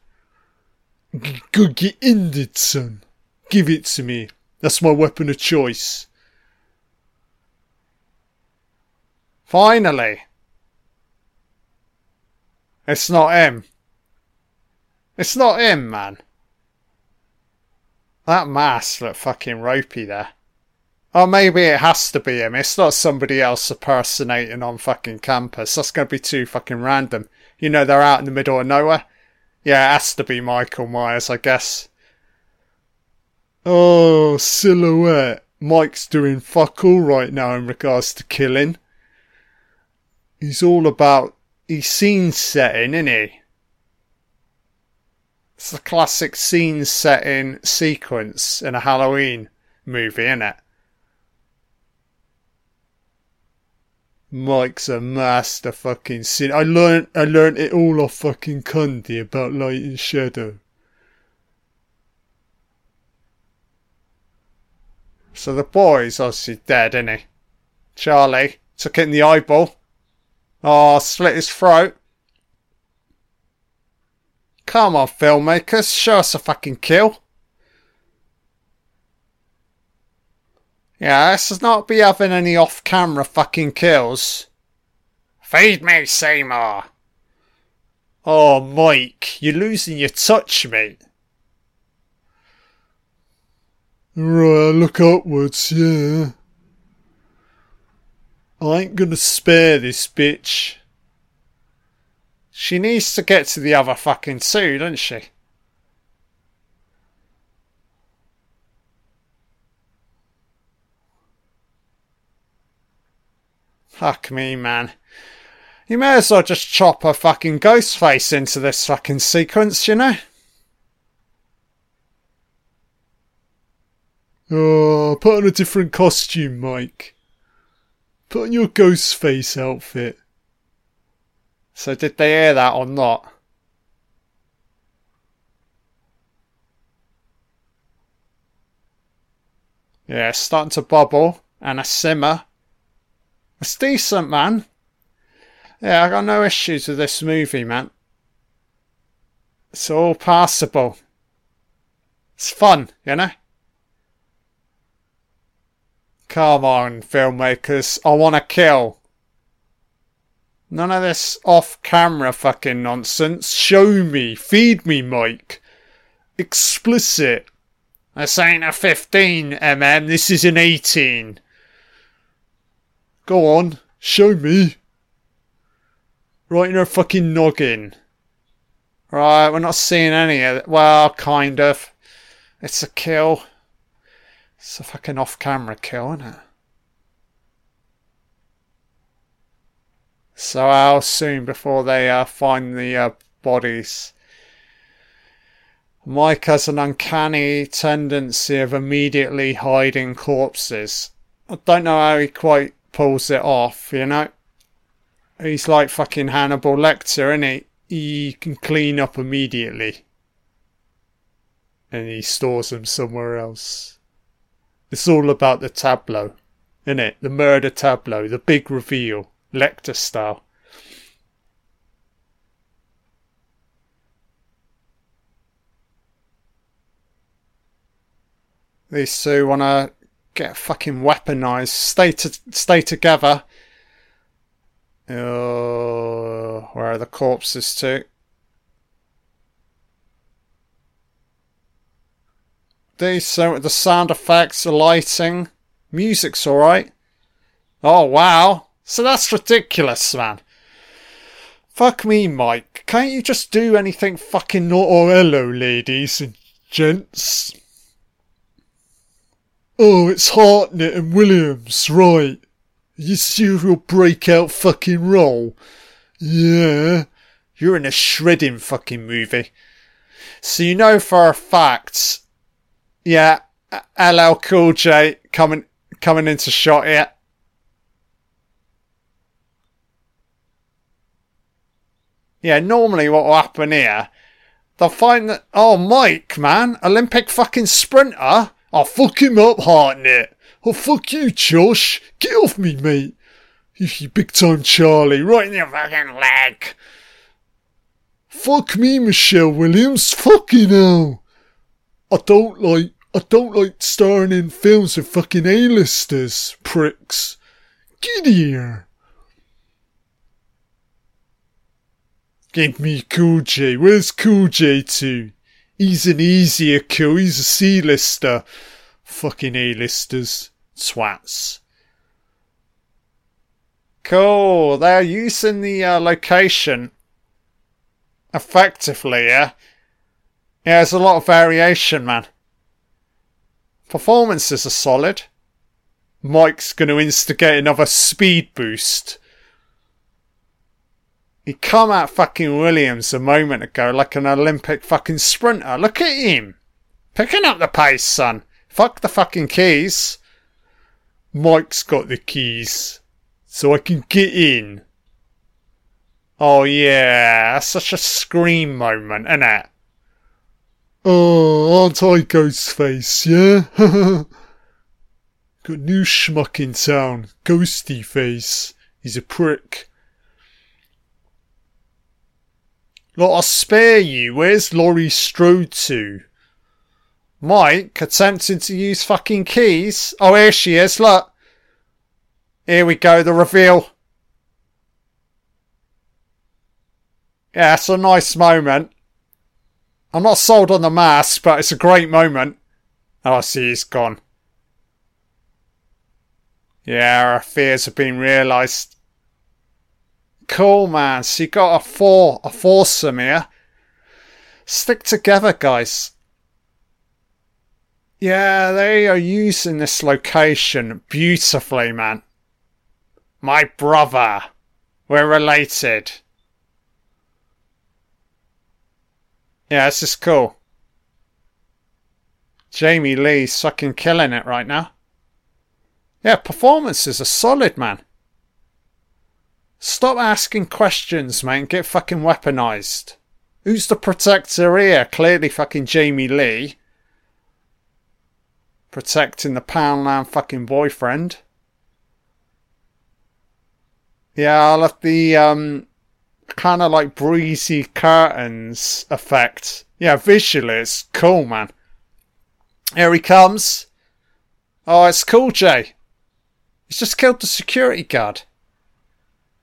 Go get ended, son. Give it to me. That's my weapon of choice. Finally. It's not him. It's not him, man. That mask looked fucking ropey there. Or maybe it has to be him. It's not somebody else impersonating on fucking campus. That's going to be too fucking random. You know, they're out in the middle of nowhere. Yeah, it has to be Michael Myers, I guess. Oh, silhouette. Mike's doing fuck all right now in regards to killing. He's all about he's scene setting, isn't he? It's a classic scene setting sequence in a Halloween movie, isn't it? Mike's a master fucking sin. I learned I learned it all off fucking Cundey about light and shadow. So the boy's obviously dead, isn't he? Charlie took it in the eyeball. Oh, slit his throat. Come on, filmmakers, show us a fucking kill. Yeah, let's not be having any off camera fucking kills. Feed me, Seymour. Oh, Mike, you're losing your touch, mate. Right, look upwards, yeah. I ain't gonna spare this bitch. She needs to get to the other fucking two, doesn't she? Fuck me, man. You may as well just chop a fucking ghost face into this fucking sequence, you know? Oh, put on a different costume, Mike. Put on your ghost face outfit. So did they hear that or not? Yeah, starting to bubble and a simmer. It's decent, man. Yeah, I got no issues with this movie, man. It's all passable. It's fun, you know? Come on, filmmakers. I want to kill. None of this off camera fucking nonsense. Show me. Feed me, Mike. Explicit. This ain't a 15, mm. This is an 18. Go on. Show me. Right in her fucking noggin. Right, we're not seeing any of it. Well, kind of. It's a kill. It's a fucking off camera kill, isn't it? So how soon before they uh, find the uh, bodies? Mike has an uncanny tendency of immediately hiding corpses. I don't know how he quite pulls it off, you know? He's like fucking Hannibal Lecter, isn't he? He can clean up immediately. And he stores them somewhere else. It's all about the tableau, isn't it? The murder tableau, the big reveal. Lecter style. These two want to get fucking weaponized. Stay to stay together. Oh, where are the corpses to? These so the sound effects, the lighting, music's alright. Oh wow. So that's ridiculous, man. Fuck me, Mike. Can't you just do anything fucking not? Oh, hello, ladies and gents. Oh, it's Hartnett and Williams, right. You see your breakout fucking role? Yeah. You're in a shredding fucking movie. So you know for a fact, yeah, LL Cool J coming coming into shot here. Yeah, normally what will happen here, they'll find that, oh, Mike, man, Olympic fucking sprinter. I'll fuck him up, Hartnett. Oh, fuck you, Josh. Get off me, mate. You big time Charlie, right in your fucking leg. Fuck me, Michelle Williams. Fucking hell. I don't like, I don't like starring in films with fucking A-listers, pricks. Get here. Give me Cool J. Where's Cool J to? He's an easier kill. He's a C-lister. Fucking A-listers. Swats. Cool. They're using the uh, location effectively, yeah? Yeah, there's a lot of variation, man. Performances are solid. Mike's going to instigate another speed boost. He come at fucking Williams a moment ago like an Olympic fucking sprinter. Look at him. Picking up the pace, son. Fuck the fucking keys. Mike's got the keys. So I can get in. Oh yeah, that's such a scream moment, isn't it? Oh, aren't I Ghostface, yeah? got new schmuck in town, Ghosty Face. He's a prick. Lot I'll spare you. Where's Laurie Strode to? Mike attempting to use fucking keys. Oh, here she is. Look. Here we go. The reveal. Yeah, it's a nice moment. I'm not sold on the mask, but it's a great moment. Oh, I see he's gone. Yeah, our fears have been realised. Cool, man. So you got a four, a foursome here. Stick together, guys. Yeah, they are using this location beautifully, man. My brother. We're related. Yeah, this is cool. Jamie Lee's fucking killing it right now. Yeah, performances are solid, man. Stop asking questions, man. Get fucking weaponized. Who's the protector here? Clearly fucking Jamie Lee. Protecting the Poundland fucking boyfriend. Yeah, I love the um kind of like breezy curtains effect. Yeah, visually it's cool, man. Here he comes. Oh, it's Cool J. He's just killed the security guard.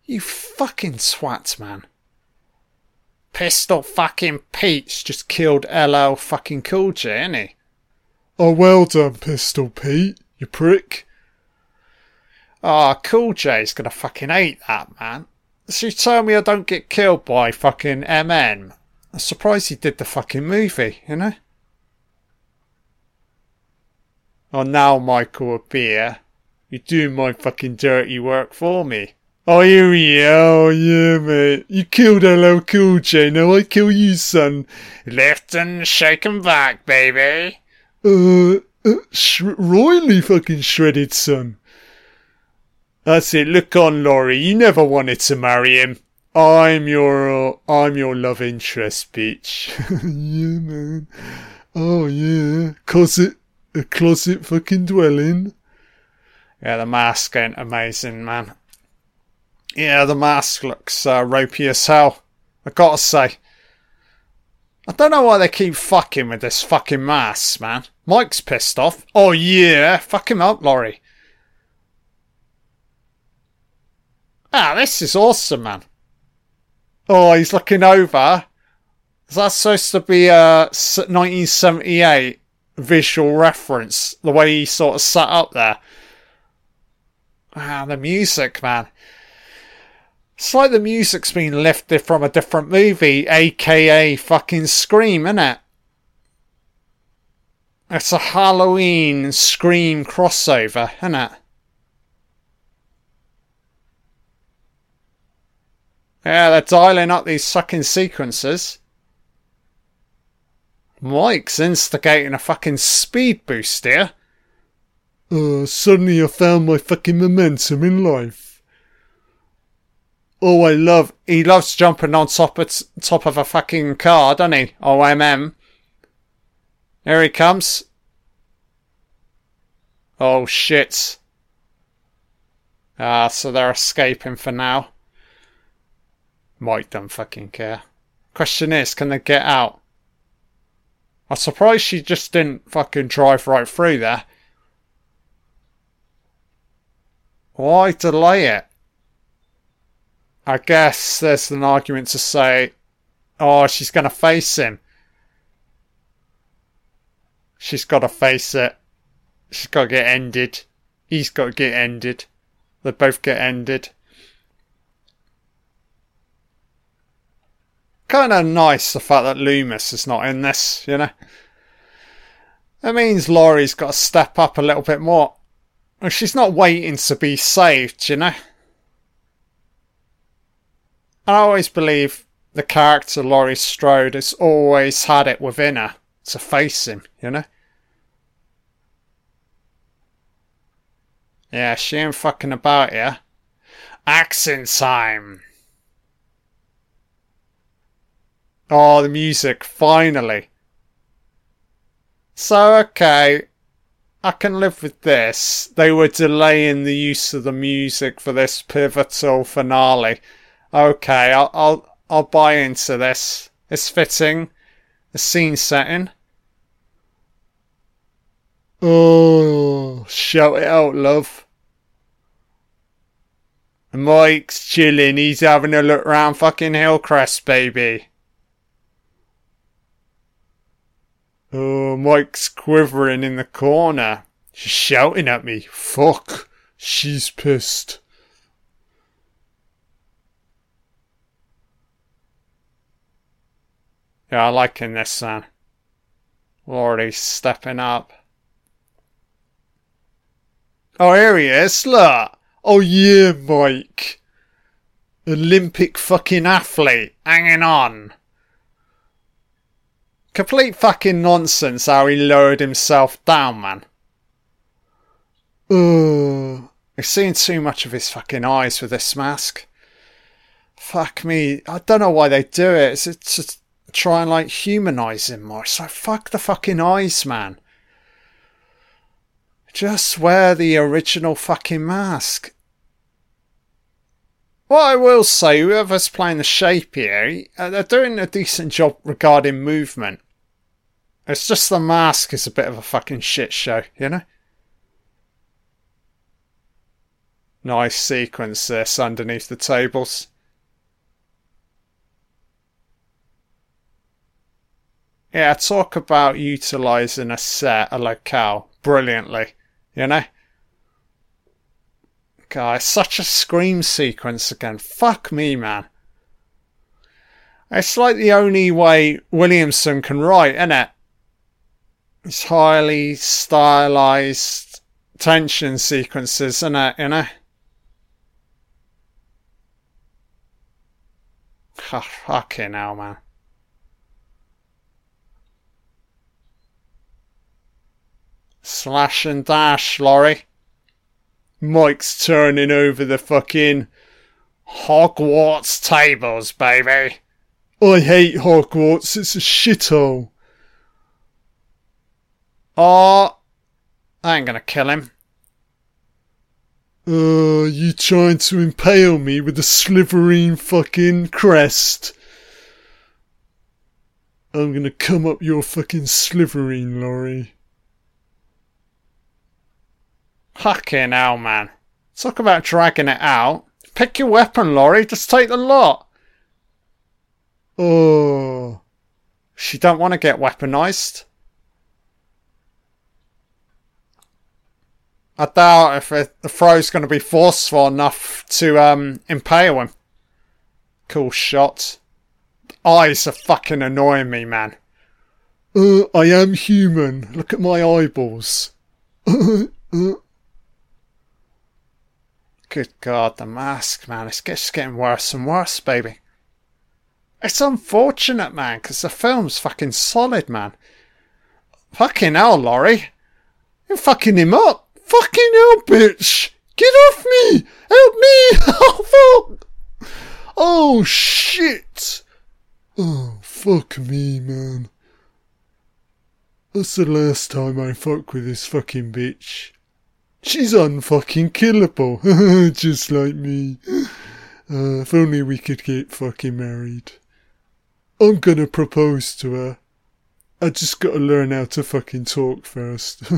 You fucking swat, man. Pistol fucking Pete's just killed LL fucking Cool J, ain't he? Oh, well done, Pistol Pete, you prick. Ah, oh, Cool J's gonna fucking hate that, man. So you tell me I don't get killed by fucking MM. I'm surprised he did the fucking movie, you know? Oh, now Michael a beer. You're doing my fucking dirty work for me. Oh, yeah, oh, yeah, mate. You killed LL Cool J, now I kill you, son. Lift and shake 'em back, baby. Uh, uh sh- royally fucking shredded, son. That's it, look on, Laurie. You never wanted to marry him. I'm your, uh, I'm your love interest, bitch. yeah, man. Oh, yeah. Closet, a closet fucking dwelling. Yeah, the mask ain't amazing, man. Yeah, the mask looks uh, ropey as hell. I gotta say. I don't know why they keep fucking with this fucking mask, man. Mike's pissed off. Oh yeah, fuck him up, Laurie. Ah, this is awesome, man. Oh, he's looking over. Is that supposed to be a 1978 visual reference? The way he sort of sat up there. Ah, the music, man. It's like the music's been lifted from a different movie, aka fucking Scream, innit? It's a Halloween Scream crossover, innit? Yeah, they're dialing up these fucking sequences. Mike's instigating a fucking speed boost here. Uh, suddenly I found my fucking momentum in life. Oh, I love. He loves jumping on top of top of a fucking car, doesn't he? OMM. Here he comes. Oh shit. Ah, so they're escaping for now. Mike don't fucking care. Question is, can they get out? I'm surprised she just didn't fucking drive right through there. Why delay it? I guess there's an argument to say, oh, she's going to face him. She's got to face it. She's got to get ended. He's got to get ended. They both get ended. Kind of nice the fact that Loomis is not in this, you know. That means Laurie's got to step up a little bit more. She's not waiting to be saved, you know. I always believe the character Laurie Strode has always had it within her to face him, you know? Yeah, she ain't fucking about here. Accent time! Oh, the music, finally. So, okay, I can live with this. They were delaying the use of the music for this pivotal finale Okay, I'll I'll I'll buy into this. It's fitting. The scene setting. Oh, shout it out, love. Mike's chilling. He's having a look round fucking Hillcrest, baby. Oh, Mike's quivering in the corner. She's shouting at me. Fuck. She's pissed. Yeah, I like in this one. Already stepping up. Oh, here he is, look! Oh, yeah, Mike. Olympic fucking athlete, hanging on. Complete fucking nonsense how he lowered himself down, man. Uh, I've seen too much of his fucking eyes with this mask. Fuck me. I don't know why they do it. It's just try and like humanize him more. So fuck the fucking eyes, man. Just wear the original fucking mask. What I will say, whoever's playing the shape here, uh, they're doing a decent job regarding movement. It's just the mask is a bit of a fucking shit show, you know? Nice sequence this underneath the tables. Yeah, talk about utilising a set, a locale, brilliantly. You know? God, such a scream sequence again. Fuck me, man. It's like the only way Williamson can write, isn't it? It's highly stylized tension sequences, isn't it? You know? Oh, fucking hell, man. Slash and dash, Laurie. Mike's turning over the fucking Hogwarts tables, baby. I hate Hogwarts, it's a shithole. Oh, I ain't gonna kill him. Uh, you trying to impale me with a Slytherin fucking crest? I'm gonna come up your fucking Slytherin, Laurie. Fucking hell, man. Talk about dragging it out. Pick your weapon, Laurie. Just take the lot. Oh, She don't want to get weaponized. I doubt if it, the throw's going to be forceful enough to um, impale him. Cool shot. Eyes are fucking annoying me, man. uh, I am human. Look at my eyeballs. Good God, the mask, man. It's just getting worse and worse, baby. It's unfortunate, man, because the film's fucking solid, man. Fucking hell, Laurie. You're fucking him up. Fucking hell, bitch! Get off me! Help me! Oh, fuck! Oh, shit! Oh, fuck me, man. That's the last time I fuck with this fucking bitch. She's unfucking killable, just like me. Uh, if only we could get fucking married. I'm gonna propose to her. I just gotta learn how to fucking talk first.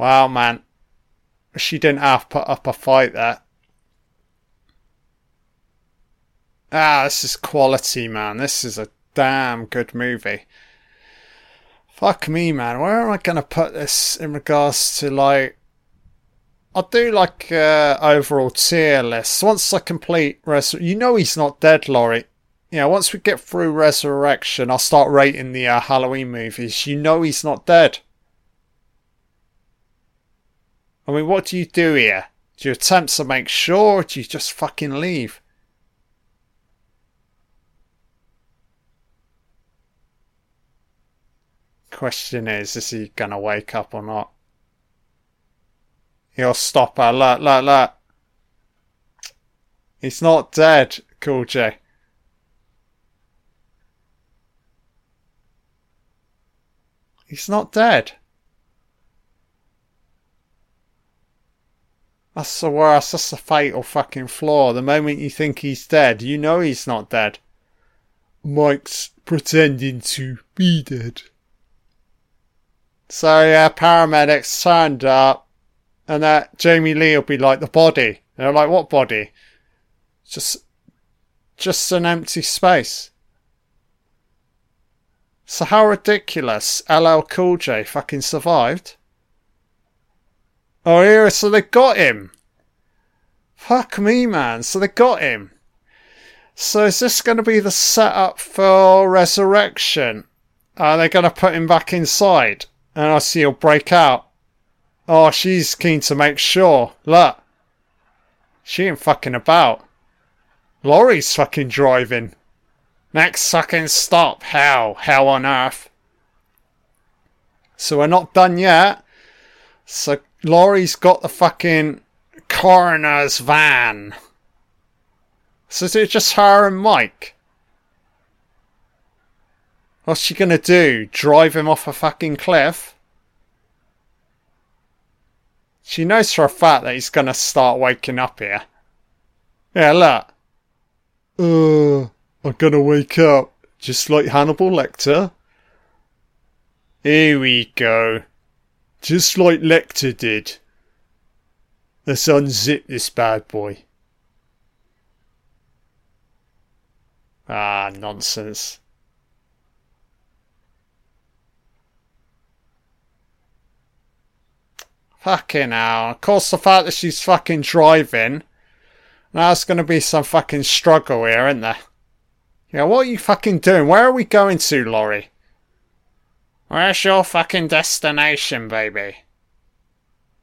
Wow, man. She didn't have to put up a fight there. Ah, this is quality, man. This is a damn good movie. Fuck me, man. Where am I going to put this in regards to, like. I'll do, like, uh, overall tier list. Once I complete. Res- you know he's not dead, Laurie. Yeah, once we get through Resurrection, I'll start rating the uh, Halloween movies. You know he's not dead. I mean, what do you do here? Do you attempt to make sure, or do you just fucking leave? Question is, is he gonna wake up or not? He'll stop her. Look, look, look. He's not dead, Cool J. He's not dead. That's the worst. That's the fatal fucking flaw. The moment you think he's dead, you know he's not dead. Mike's pretending to be dead. So yeah, paramedics turned up, and that Jamie Lee will be like the body. And they're like, what body? Just, just an empty space. So how ridiculous! LL Cool J fucking survived. Oh yeah, so they got him. Fuck me, man. So they got him. So is this going to be the setup for Resurrection? Are they going to put him back inside? And I see he'll break out. Oh, she's keen to make sure. Look. She ain't fucking about. Laurie's fucking driving. Next fucking stop. How? How on earth. So we're not done yet. So Laurie's got the fucking coroner's van. So it's just her and Mike? What's she gonna do? Drive him off a fucking cliff? She knows for a fact that he's gonna start waking up here. Yeah, look. Uh, I'm gonna wake up, just like Hannibal Lecter. Here we go. Just like Lecter did. Let's unzip this bad boy. Ah, nonsense. Fucking hell. Of course, the fact that she's fucking driving, there's gonna be some fucking struggle here, isn't there? Yeah, what are you fucking doing? Where are we going to, Laurie? Where's your fucking destination, baby?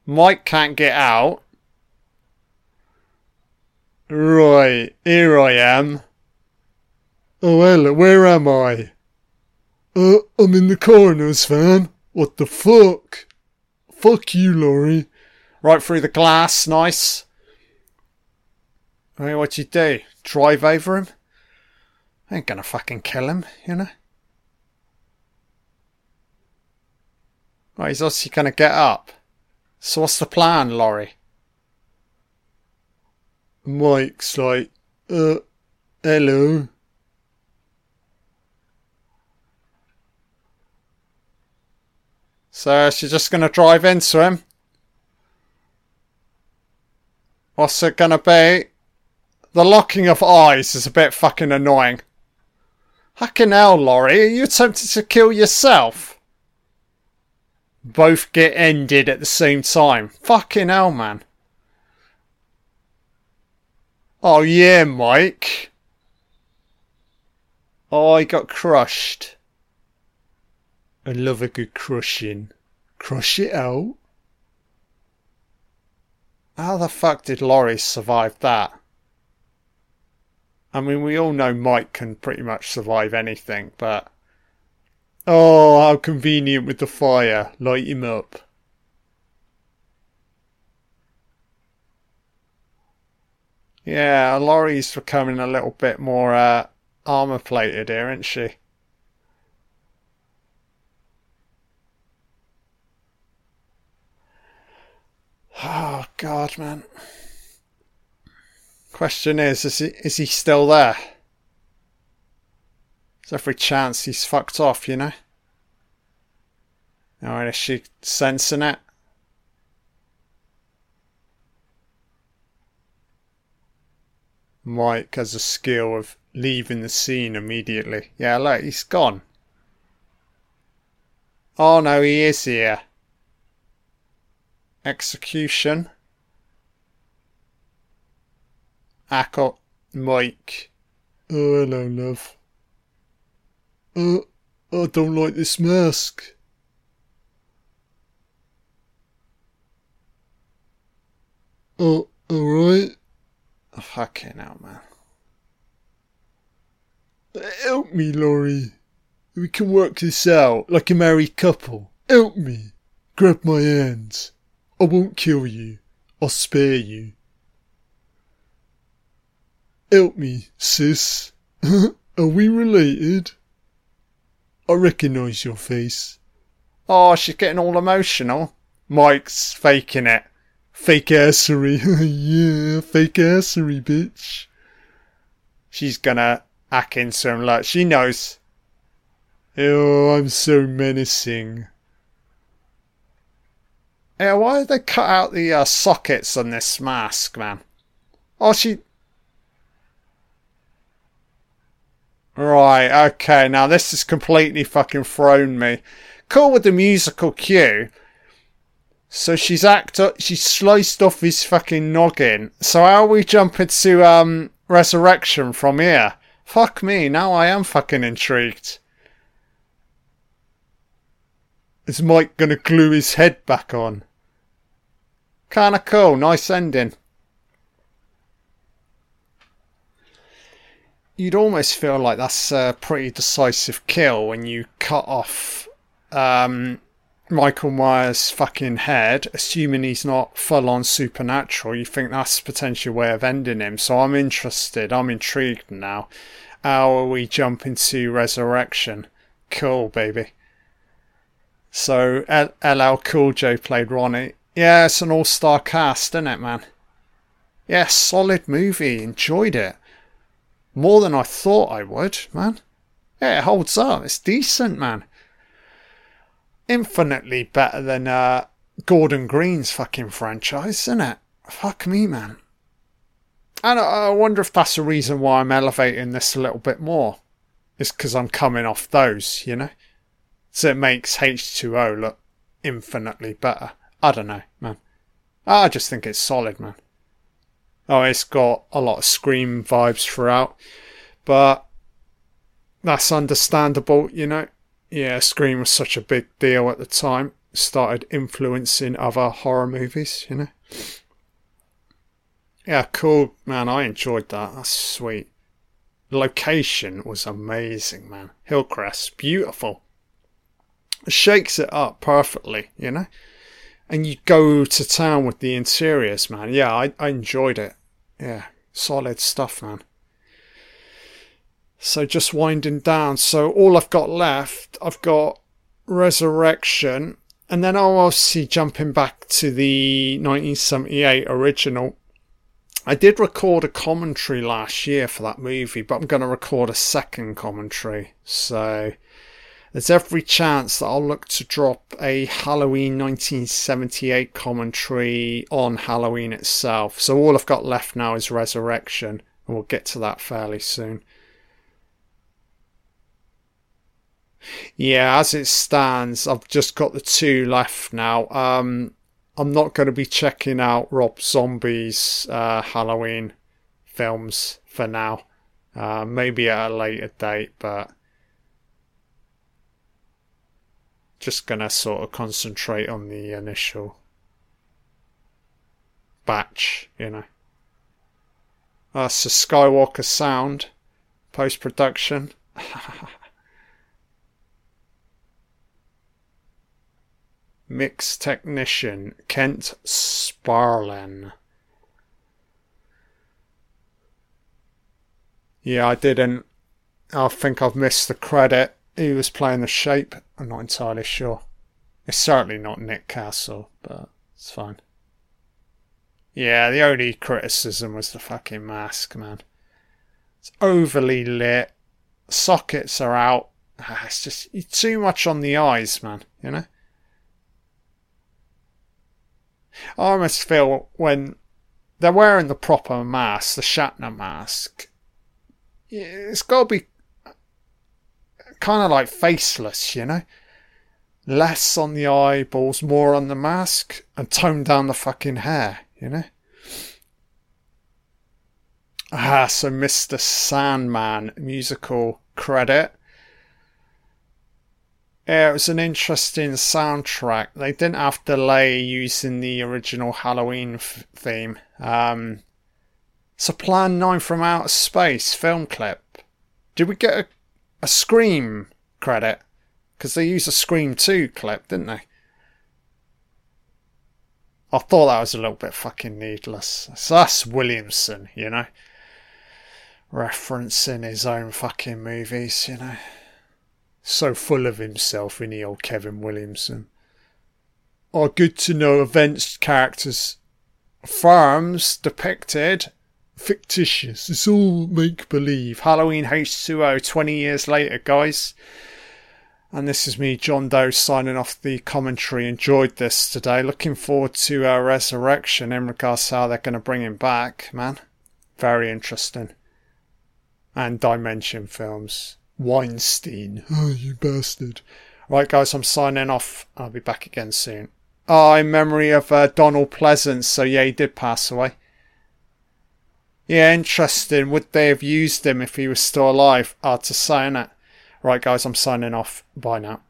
Mike can't get out. Right, here I am. Oh, hello, where am I? Uh, I'm in the coroner's van. What the fuck? Fuck you, Laurie. Right through the glass, nice. Hey, what you do? Drive over him? Ain't gonna fucking kill him, you know? Right, he's obviously gonna get up. So what's the plan, Laurie? Mike's like, uh, hello. So she's just gonna drive into him? What's it gonna be? The locking of eyes is a bit fucking annoying. Fucking hell, Laurie, are you attempting to kill yourself? Both get ended at the same time. Fucking hell, man. Oh yeah, Mike. Oh, I got crushed. I love a good crushing. Crush it out. How the fuck did Loris survive that? I mean, we all know Mike can pretty much survive anything, but. Oh, how convenient with the fire. Light him up. Yeah, Laurie's becoming a little bit more uh, armor plated here, isn't she? Oh God, man. Question is, is he, is he still there? There's every chance he's fucked off, you know? Alright, is she sensing it? Mike has a skill of leaving the scene immediately. Yeah, look, he's gone. Oh no, he is here. Execution. Echo, Mike. Oh, hello, love. Oh, I don't like this mask. Oh, alright. Fucking hell, man. Help me, Laurie. We can work this out like a married couple. Help me. Grab my hands. I won't kill you. I'll spare you. Help me, sis. Are we related? I recognise your face. Oh, she's getting all emotional. Mike's faking it. Fake assery. yeah, fake assery, bitch. She's gonna hack into him like she knows. Oh, I'm so menacing. Yeah, why did they cut out the uh, sockets on this mask, man? Oh, she. Right, okay, now this has completely fucking thrown me. Cool with the musical cue. So she's act she's sliced off his fucking noggin. So how are we jumping to um resurrection from here? Fuck me, now I am fucking intrigued. Is Mike gonna glue his head back on? Kinda cool, nice ending. You'd almost feel like that's a pretty decisive kill when you cut off um, Michael Myers' fucking head, assuming he's not full on supernatural, you think that's potential way of ending him. So I'm interested, I'm intrigued now. How are we jump into resurrection? Cool, baby. So LL Cool J played Ronnie. Yeah, it's an all star cast, isn't it, man? Yeah, solid movie. Enjoyed it. More than I thought I would, man. Yeah, it holds up. It's decent, man infinitely better than uh, Gordon Green's fucking franchise, isn't it? Fuck me, man. And I wonder if that's the reason why I'm elevating this a little bit more. It's because I'm coming off those, you know? So it makes H2O look infinitely better. I don't know, man. I just think it's solid, man. Oh, it's got a lot of Scream vibes throughout. But that's understandable, you know? yeah, Scream was such a big deal at the time. Started influencing other horror movies, you know. Yeah, cool, man. I enjoyed that. That's sweet. Location was amazing, man. Hillcrest, beautiful. It shakes it up perfectly, you know. And you go to town with the interiors, man. Yeah, I, I enjoyed it. Yeah, solid stuff, man. So just winding down. So all I've got left, I've got Resurrection, and then I'll obviously jumping back to the 1978 original. I did record a commentary last year for that movie, but I'm going to record a second commentary. So there's every chance that I'll look to drop a Halloween 1978 commentary on Halloween itself. So all I've got left now is Resurrection, and we'll get to that fairly soon. Yeah, as it stands, I've just got the two left now. Um, I'm not going to be checking out Rob Zombie's uh, Halloween films for now. Uh, maybe at a later date, but just gonna sort of concentrate on the initial batch, you know. That's the Skywalker sound post production. Mix technician Kent Sparlen. Yeah, I didn't. I think I've missed the credit he was playing the shape. I'm not entirely sure. It's certainly not Nick Castle, but it's fine. Yeah, the only criticism was the fucking mask, man. It's overly lit. Sockets are out. Ah, it's just too much on the eyes, man, you know? I almost feel when they're wearing the proper mask, the Shatner mask, it's got to be kind of like faceless, you know? Less on the eyeballs, more on the mask, and tone down the fucking hair, you know? Ah, so Mr. Sandman musical credit. Yeah, it was an interesting soundtrack. They didn't have delay using the original Halloween f- theme. Um, a Plan 9 from Outer Space film clip. Did we get a a Scream credit because they used a Scream 2 clip, didn't they? I thought that was a little bit fucking needless. So that's Williamson, you know? Referencing his own fucking movies, you know? So full of himself in the old Kevin Williamson. Are good to know events, characters, farms depicted fictitious. It's all make believe. Halloween H2O 20 years later, guys. And this is me, John Doe, signing off the commentary. Enjoyed this today. Looking forward to our resurrection in regards to how they're going to bring him back, man. Very interesting. And Dimension films. Weinstein. Oh, you bastard. Right, guys, I'm signing off. I'll be back again soon. Oh, in memory of uh, Donald Pleasence. So, yeah, he did pass away. Yeah, interesting. Would they have used him if he was still alive? Hard to say, innit? Right, guys, I'm signing off. Bye now.